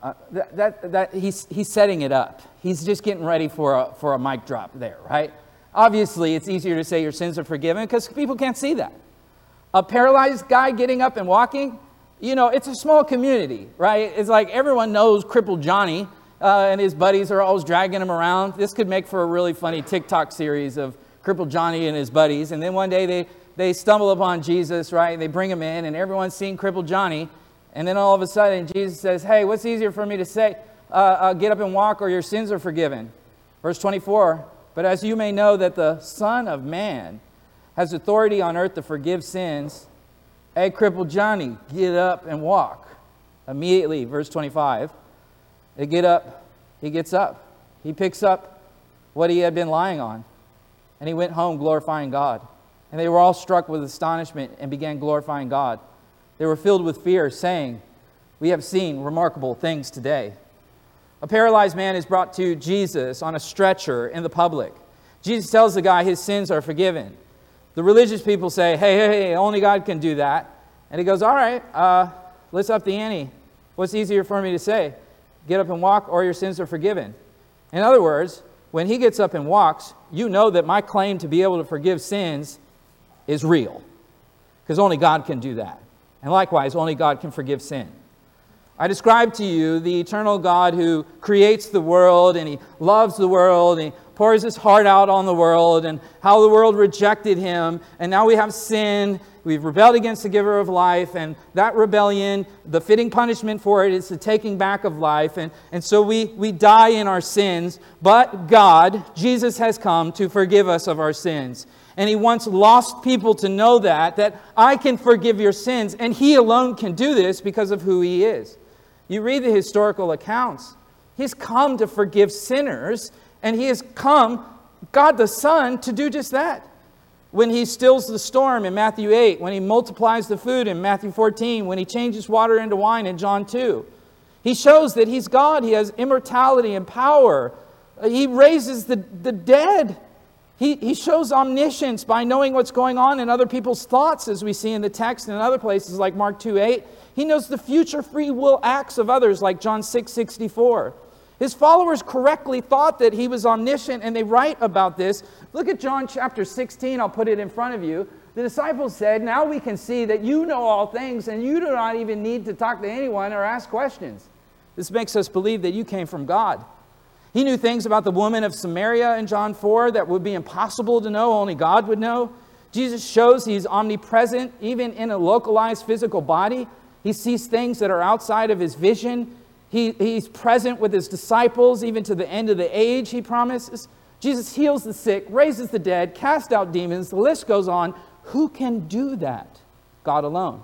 Uh, that, that, that, he's, he's setting it up. He's just getting ready for a, for a mic drop there, right? Obviously, it's easier to say your sins are forgiven because people can't see that. A paralyzed guy getting up and walking, you know, it's a small community, right? It's like everyone knows crippled Johnny, uh, and his buddies are always dragging him around. This could make for a really funny TikTok series of crippled Johnny and his buddies. And then one day they, they stumble upon Jesus, right? They bring him in, and everyone's seeing crippled Johnny. And then all of a sudden, Jesus says, Hey, what's easier for me to say? Uh, uh, get up and walk, or your sins are forgiven. Verse 24 But as you may know that the Son of Man has authority on earth to forgive sins, hey, crippled Johnny, get up and walk. Immediately, verse 25, they get up, he gets up. He picks up what he had been lying on and he went home glorifying God. And they were all struck with astonishment and began glorifying God. They were filled with fear, saying, We have seen remarkable things today. A paralyzed man is brought to Jesus on a stretcher in the public. Jesus tells the guy his sins are forgiven. The religious people say, Hey, hey, hey, only God can do that. And he goes, All right, uh, let's up the ante. What's easier for me to say? Get up and walk, or your sins are forgiven. In other words, when he gets up and walks, you know that my claim to be able to forgive sins is real. Because only God can do that. And likewise, only God can forgive sin. I describe to you the eternal God who creates the world and he loves the world and he pours his heart out on the world and how the world rejected him. And now we have sin. We've rebelled against the giver of life. And that rebellion, the fitting punishment for it is the taking back of life. And, and so we, we die in our sins. But God, Jesus, has come to forgive us of our sins. And he wants lost people to know that, that I can forgive your sins. And he alone can do this because of who he is. You read the historical accounts. He's come to forgive sinners, and he has come, God the Son, to do just that. When he stills the storm in Matthew 8, when he multiplies the food in Matthew 14, when he changes water into wine in John 2, he shows that he's God. He has immortality and power. Uh, he raises the, the dead. He, he shows omniscience by knowing what's going on in other people's thoughts, as we see in the text and in other places like Mark 2 8. He knows the future free will acts of others, like John 6 64. His followers correctly thought that he was omniscient, and they write about this. Look at John chapter 16, I'll put it in front of you. The disciples said, Now we can see that you know all things, and you do not even need to talk to anyone or ask questions. This makes us believe that you came from God. He knew things about the woman of Samaria in John 4 that would be impossible to know, only God would know. Jesus shows he's omnipresent, even in a localized physical body. He sees things that are outside of his vision. He, he's present with his disciples even to the end of the age, he promises. Jesus heals the sick, raises the dead, casts out demons. The list goes on. Who can do that? God alone.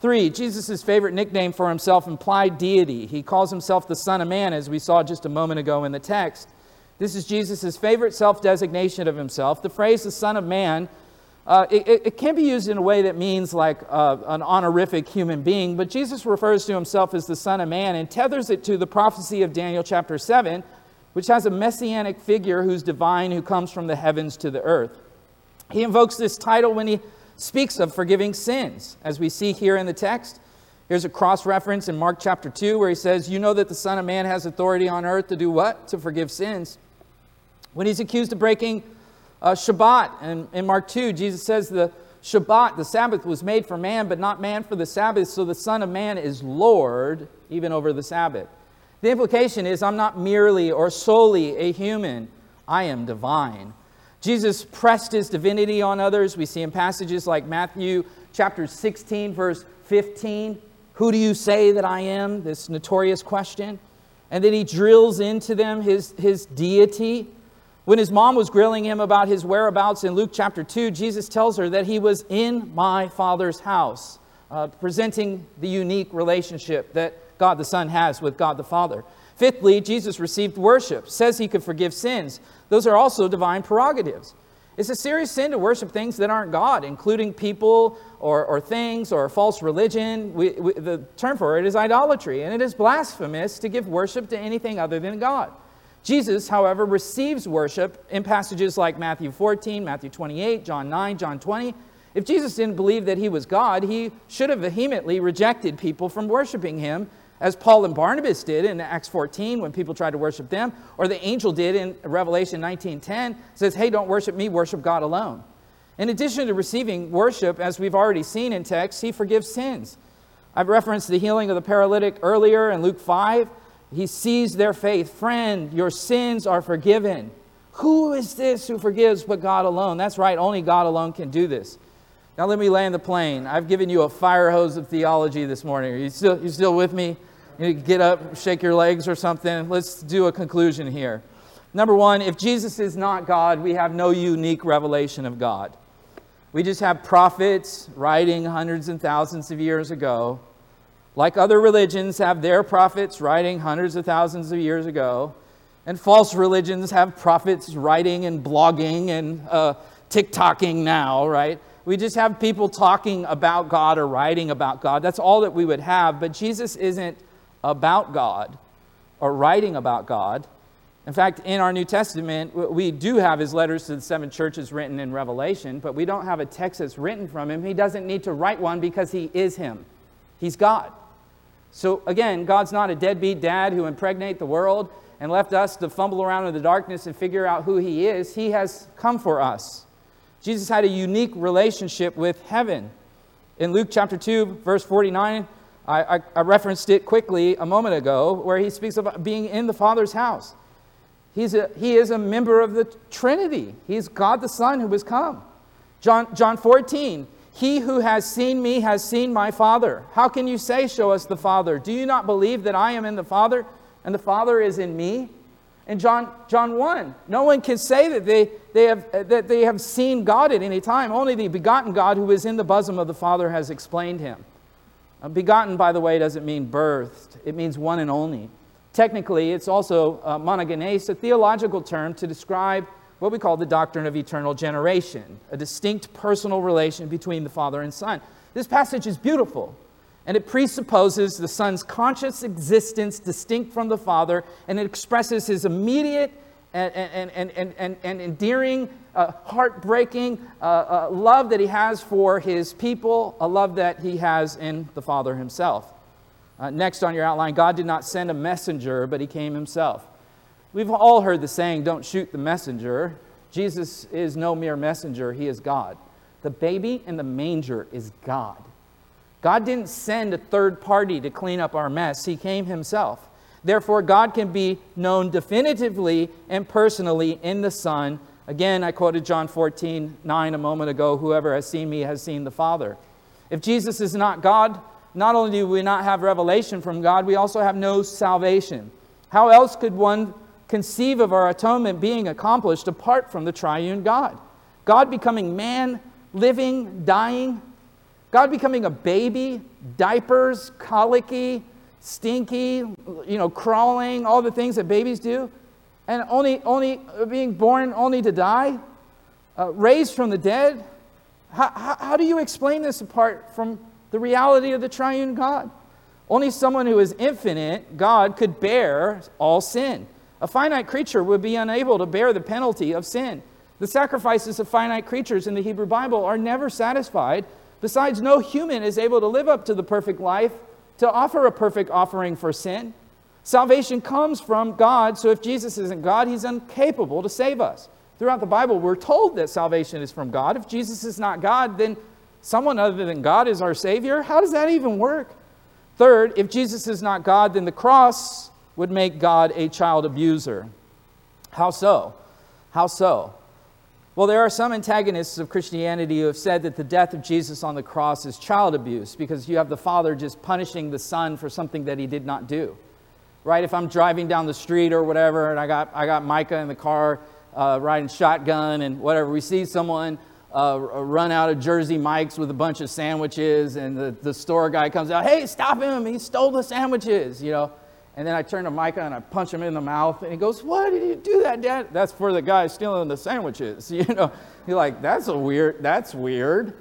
Three, Jesus' favorite nickname for himself implied deity. He calls himself the Son of Man, as we saw just a moment ago in the text. This is Jesus' favorite self designation of himself. The phrase the Son of Man uh, it, it, can be used in a way that means like uh, an honorific human being, but Jesus refers to himself as the Son of Man and tethers it to the prophecy of Daniel chapter 7, which has a messianic figure who's divine, who comes from the heavens to the earth. He invokes this title when he speaks of forgiving sins, as we see here in the text. Here's a cross reference in Mark chapter 2 where he says, You know that the Son of Man has authority on earth to do what? To forgive sins. When he's accused of breaking uh, Shabbat. And in Mark 2, Jesus says the Shabbat, the Sabbath, was made for man, but not man for the Sabbath. So the Son of Man is Lord even over the Sabbath. The implication is I'm not merely or solely a human, I am divine. Jesus pressed his divinity on others. We see in passages like Matthew chapter 16, verse 15. Who do you say that I am? This notorious question. And then he drills into them his, his deity. When his mom was grilling him about his whereabouts in Luke chapter 2, Jesus tells her that he was in my Father's house, uh, presenting the unique relationship that God the Son has with God the Father. Fifthly, Jesus received worship, says he could forgive sins. Those are also divine prerogatives. It's a serious sin to worship things that aren't God, including people or, or things or false religion. We, we, the term for it is idolatry, and it is blasphemous to give worship to anything other than God. Jesus, however, receives worship in passages like Matthew 14, Matthew 28, John 9, John 20. If Jesus didn't believe that he was God, he should have vehemently rejected people from worshiping him, as Paul and Barnabas did in Acts 14 when people tried to worship them, or the angel did in Revelation 19:10, says, "Hey, don't worship me, worship God alone." In addition to receiving worship, as we've already seen in text, he forgives sins. I've referenced the healing of the paralytic earlier in Luke 5. He sees their faith. Friend, your sins are forgiven. Who is this who forgives but God alone? That's right, only God alone can do this. Now let me land the plane. I've given you a fire hose of theology this morning. Are you still, you still with me? You get up, shake your legs or something. Let's do a conclusion here. Number one, if Jesus is not God, we have no unique revelation of God. We just have prophets writing hundreds and thousands of years ago like other religions have their prophets writing hundreds of thousands of years ago, and false religions have prophets writing and blogging and uh, TikToking now, right? We just have people talking about God or writing about God. That's all that we would have. But Jesus isn't about God or writing about God. In fact, in our New Testament, we do have his letters to the seven churches written in Revelation, but we don't have a text that's written from him. He doesn't need to write one because he is him. He's God. So again, God's not a deadbeat dad who impregnate the world and left us to fumble around in the darkness and figure out who He is. He has come for us. Jesus had a unique relationship with heaven. In Luke chapter 2, verse 49, I, I, I referenced it quickly a moment ago, where he speaks of being in the Father's house. He's a, he is a member of the Trinity. He's God the Son who has come. John, John 14, he who has seen me has seen my Father. How can you say, Show us the Father? Do you not believe that I am in the Father and the Father is in me? In John, John 1, no one can say that they, they have, that they have seen God at any time. Only the begotten God who is in the bosom of the Father has explained him. Uh, begotten, by the way, doesn't mean birthed, it means one and only. Technically, it's also uh, monogenes, a theological term to describe what we call the doctrine of eternal generation, a distinct personal relation between the Father and Son. This passage is beautiful, and it presupposes the Son's conscious existence distinct from the Father, and it expresses his immediate and, and, and, and, and, endearing, uh, heartbreaking uh, uh, love that he has for his people, a love that he has in the Father himself. Uh, next on your outline, God did not send a messenger, but he came himself. We've all heard the saying, don't shoot the messenger. Jesus is no mere messenger, he is God. The baby in the manger is God. God didn't send a third party to clean up our mess, he came himself. Therefore, God can be known definitively and personally in the Son. Again, I quoted John 14, 9 a moment ago whoever has seen me has seen the Father. If Jesus is not God, not only do we not have revelation from God, we also have no salvation. How else could one conceive of our atonement being accomplished apart from the triune God. God becoming man, living, dying, God becoming a baby, diapers, colicky, stinky, you know, crawling, all the things that babies do, and only, only being born only to die, uh, raised from the dead. How, how, how do you explain this apart from the reality of the triune God? Only someone who is infinite, God, could bear all sin. A finite creature would be unable to bear the penalty of sin. The sacrifices of finite creatures in the Hebrew Bible are never satisfied. Besides, no human is able to live up to the perfect life to offer a perfect offering for sin. Salvation comes from God, so if Jesus isn't God, he's incapable to save us. Throughout the Bible, we're told that salvation is from God. If Jesus is not God, then someone other than God is our Savior. How does that even work? Third, if Jesus is not God, then the cross would make God a child abuser. How so? How so? Well, there are some antagonists of Christianity who have said that the death of Jesus on the cross is child abuse because you have the Father just punishing the Son for something that he did not do. Right? If I'm driving down the street or whatever and I got, I got Micah in the car uh, riding shotgun and whatever, we see someone uh, run out of Jersey Mike's with a bunch of sandwiches and the, the store guy comes out, hey, stop him, he stole the sandwiches, you know. And then I turn to Micah and I punch him in the mouth. And he goes, Why did you do that, Dad? That's for the guy stealing the sandwiches. *laughs* You know, you're like, That's a weird, that's weird.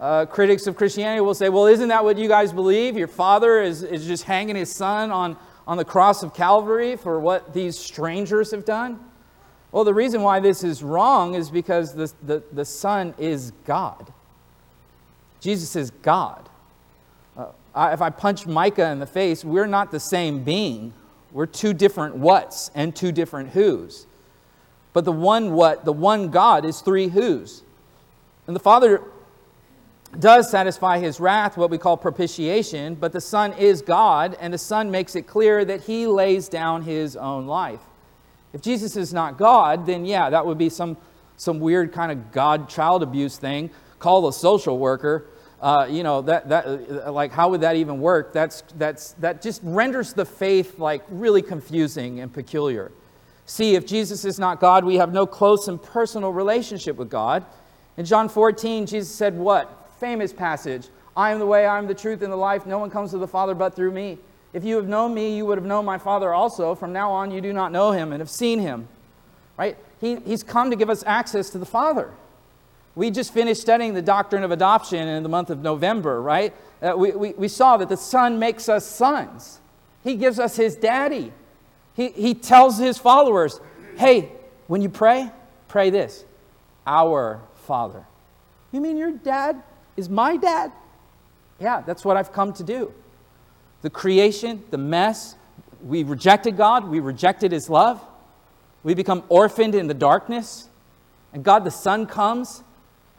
Uh, critics of Christianity will say, Well, isn't that what you guys believe? Your father is, is just hanging his son on, on the cross of Calvary for what these strangers have done? Well, the reason why this is wrong is because the, the, the son is God. Jesus is God if I punch Micah in the face, we're not the same being. We're two different whats and two different whos. But the one what, the one God is three whos. And the Father does satisfy his wrath, what we call propitiation, but the Son is God, and the Son makes it clear that he lays down his own life. If Jesus is not God, then yeah, that would be some, some weird kind of God child abuse thing. Call a social worker uh, you know, that, that, uh, like, how would that even work? That's, that's, that just renders the faith, like, really confusing and peculiar. See, if Jesus is not God, we have no close and personal relationship with God. In John 14, Jesus said, What? Famous passage I am the way, I am the truth, and the life. No one comes to the Father but through me. If you have known me, you would have known my Father also. From now on, you do not know him and have seen him. Right? He, he's come to give us access to the Father. We just finished studying the doctrine of adoption in the month of November, right? Uh, we, we, we saw that the Son makes us sons. He gives us His daddy. He, he tells His followers, hey, when you pray, pray this Our Father. You mean your dad is my dad? Yeah, that's what I've come to do. The creation, the mess, we rejected God, we rejected His love, we become orphaned in the darkness, and God the Son comes,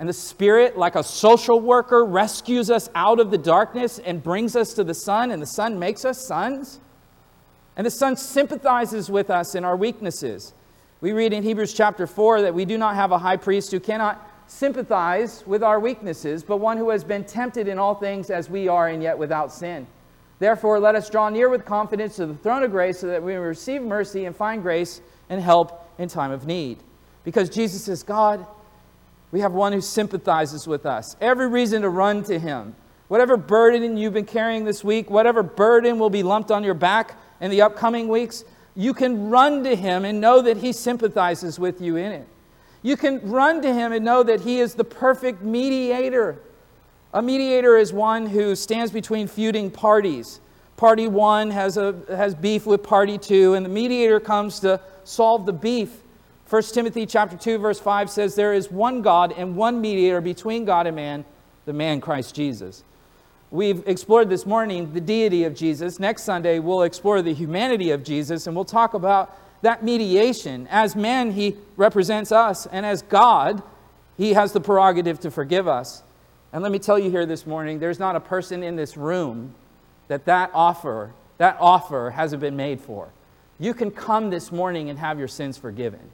and the Spirit, like a social worker, rescues us out of the darkness and brings us to the Son, and the Son makes us sons. And the Son sympathizes with us in our weaknesses. We read in Hebrews chapter 4 that we do not have a high priest who cannot sympathize with our weaknesses, but one who has been tempted in all things as we are, and yet without sin. Therefore, let us draw near with confidence to the throne of grace so that we may receive mercy and find grace and help in time of need. Because Jesus is God, we have one who sympathizes with us. Every reason to run to him. Whatever burden you've been carrying this week, whatever burden will be lumped on your back in the upcoming weeks, you can run to him and know that he sympathizes with you in it. You can run to him and know that he is the perfect mediator a mediator is one who stands between feuding parties. Party one has, a, has beef with party two, and the mediator comes to solve the beef. 1 Timothy chapter 2, verse 5 says, There is one God and one mediator between God and man, the man Christ Jesus. We've explored this morning the deity of Jesus. Next Sunday, we'll explore the humanity of Jesus, and we'll talk about that mediation. As man, he represents us, and as God, he has the prerogative to forgive us. And let me tell you here this morning, there's not a person in this room that that offer, that offer hasn't been made for. You can come this morning and have your sins forgiven.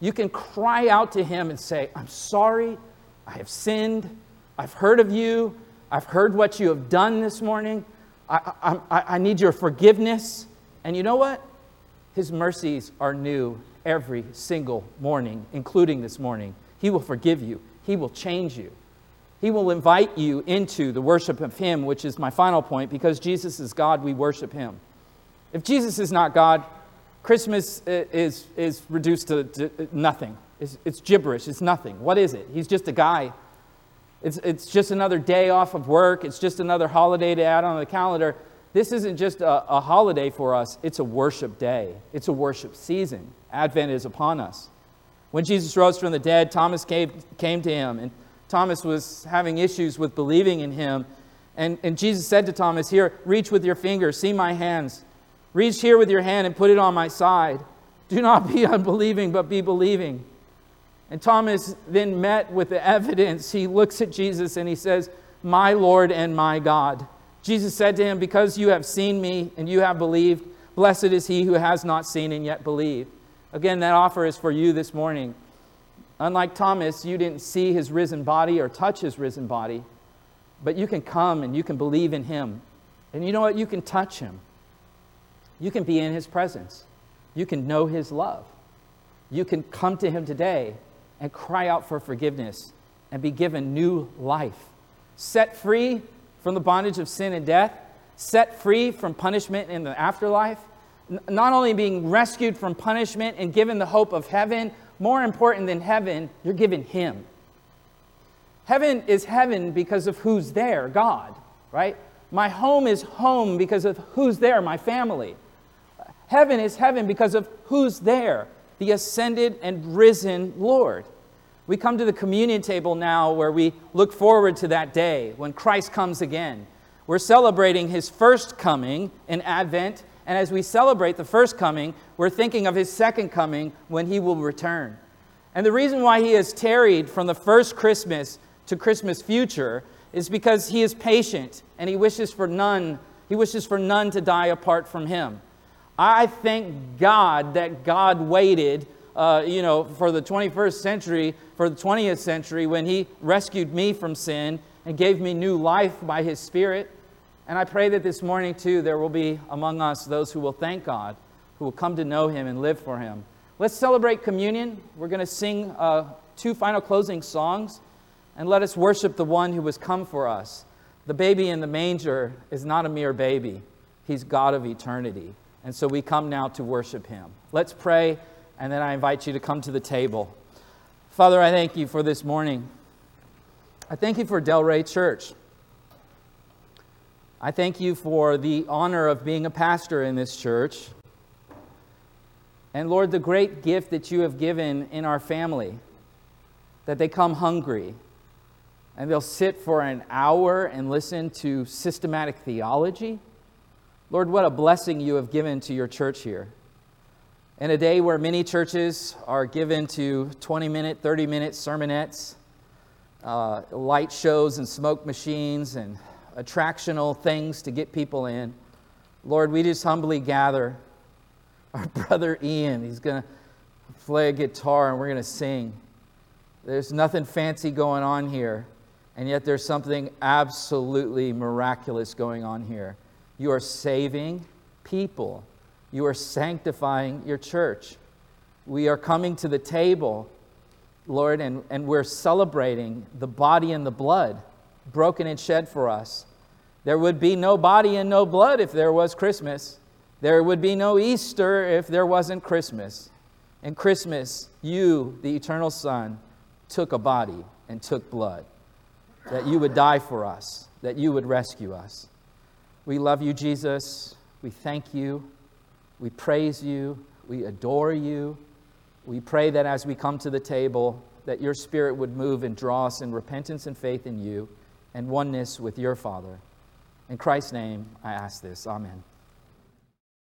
You can cry out to him and say, I'm sorry, I have sinned, I've heard of you, I've heard what you have done this morning, I, I, I need your forgiveness. And you know what? His mercies are new every single morning, including this morning. He will forgive you, He will change you. He will invite you into the worship of Him, which is my final point. Because Jesus is God, we worship Him. If Jesus is not God, Christmas is, is reduced to, to nothing. It's, it's gibberish, it's nothing. What is it? He's just a guy. It's, it's just another day off of work, it's just another holiday to add on the calendar. This isn't just a, a holiday for us, it's a worship day, it's a worship season. Advent is upon us. When Jesus rose from the dead, Thomas came, came to him and Thomas was having issues with believing in him. And, and Jesus said to Thomas, Here, reach with your finger, see my hands. Reach here with your hand and put it on my side. Do not be *laughs* unbelieving, but be believing. And Thomas then met with the evidence. He looks at Jesus and he says, My Lord and my God. Jesus said to him, Because you have seen me and you have believed, blessed is he who has not seen and yet believed. Again, that offer is for you this morning. Unlike Thomas, you didn't see his risen body or touch his risen body, but you can come and you can believe in him. And you know what? You can touch him. You can be in his presence. You can know his love. You can come to him today and cry out for forgiveness and be given new life. Set free from the bondage of sin and death, set free from punishment in the afterlife, not only being rescued from punishment and given the hope of heaven, more important than heaven, you're given Him. Heaven is heaven because of who's there, God, right? My home is home because of who's there, my family. Heaven is heaven because of who's there, the ascended and risen Lord. We come to the communion table now where we look forward to that day when Christ comes again. We're celebrating his first coming in Advent and as we celebrate the first coming, we're thinking of his second coming when he will return. And the reason why he has tarried from the first Christmas to Christmas future is because he is patient and he wishes for none, he wishes for none to die apart from him. I thank God that God waited, uh, you know, for the 21st century, for the 20th century, when he rescued me from sin and gave me new life by his Spirit. And I pray that this morning, too, there will be among us those who will thank God, who will come to know Him and live for Him. Let's celebrate communion. We're going to sing uh, two final closing songs, and let us worship the one who has come for us. The baby in the manger is not a mere baby, He's God of eternity. And so we come now to worship Him. Let's pray, and then I invite you to come to the table. Father, I thank you for this morning. I thank you for Delray Church. I thank you for the honor of being a pastor in this church. And Lord, the great gift that you have given in our family, that they come hungry and they'll sit for an hour and listen to systematic theology. Lord, what a blessing you have given to your church here. In a day where many churches are given to 20 minute, 30 minute sermonettes, uh, light shows and smoke machines and attractional things to get people in, Lord, we just humbly gather. *laughs* Our brother Ian, he's going to play a guitar and we're going to sing. There's nothing fancy going on here, and yet there's something absolutely miraculous going on here. You are saving people, you are sanctifying your church. We are coming to the table, Lord, and, and we're celebrating the body and the blood broken and shed for us. There would be no body and no blood if there was Christmas. There would be no Easter if there wasn't Christmas. And Christmas, you, the eternal Son, took a body and took blood, that you would die for us, that you would rescue us. We love you, Jesus. We thank you. We praise you. We adore you. We pray that as we come to the table, that your spirit would move and draw us in repentance and faith in you and oneness with your Father. In Christ's name, I ask this. Amen.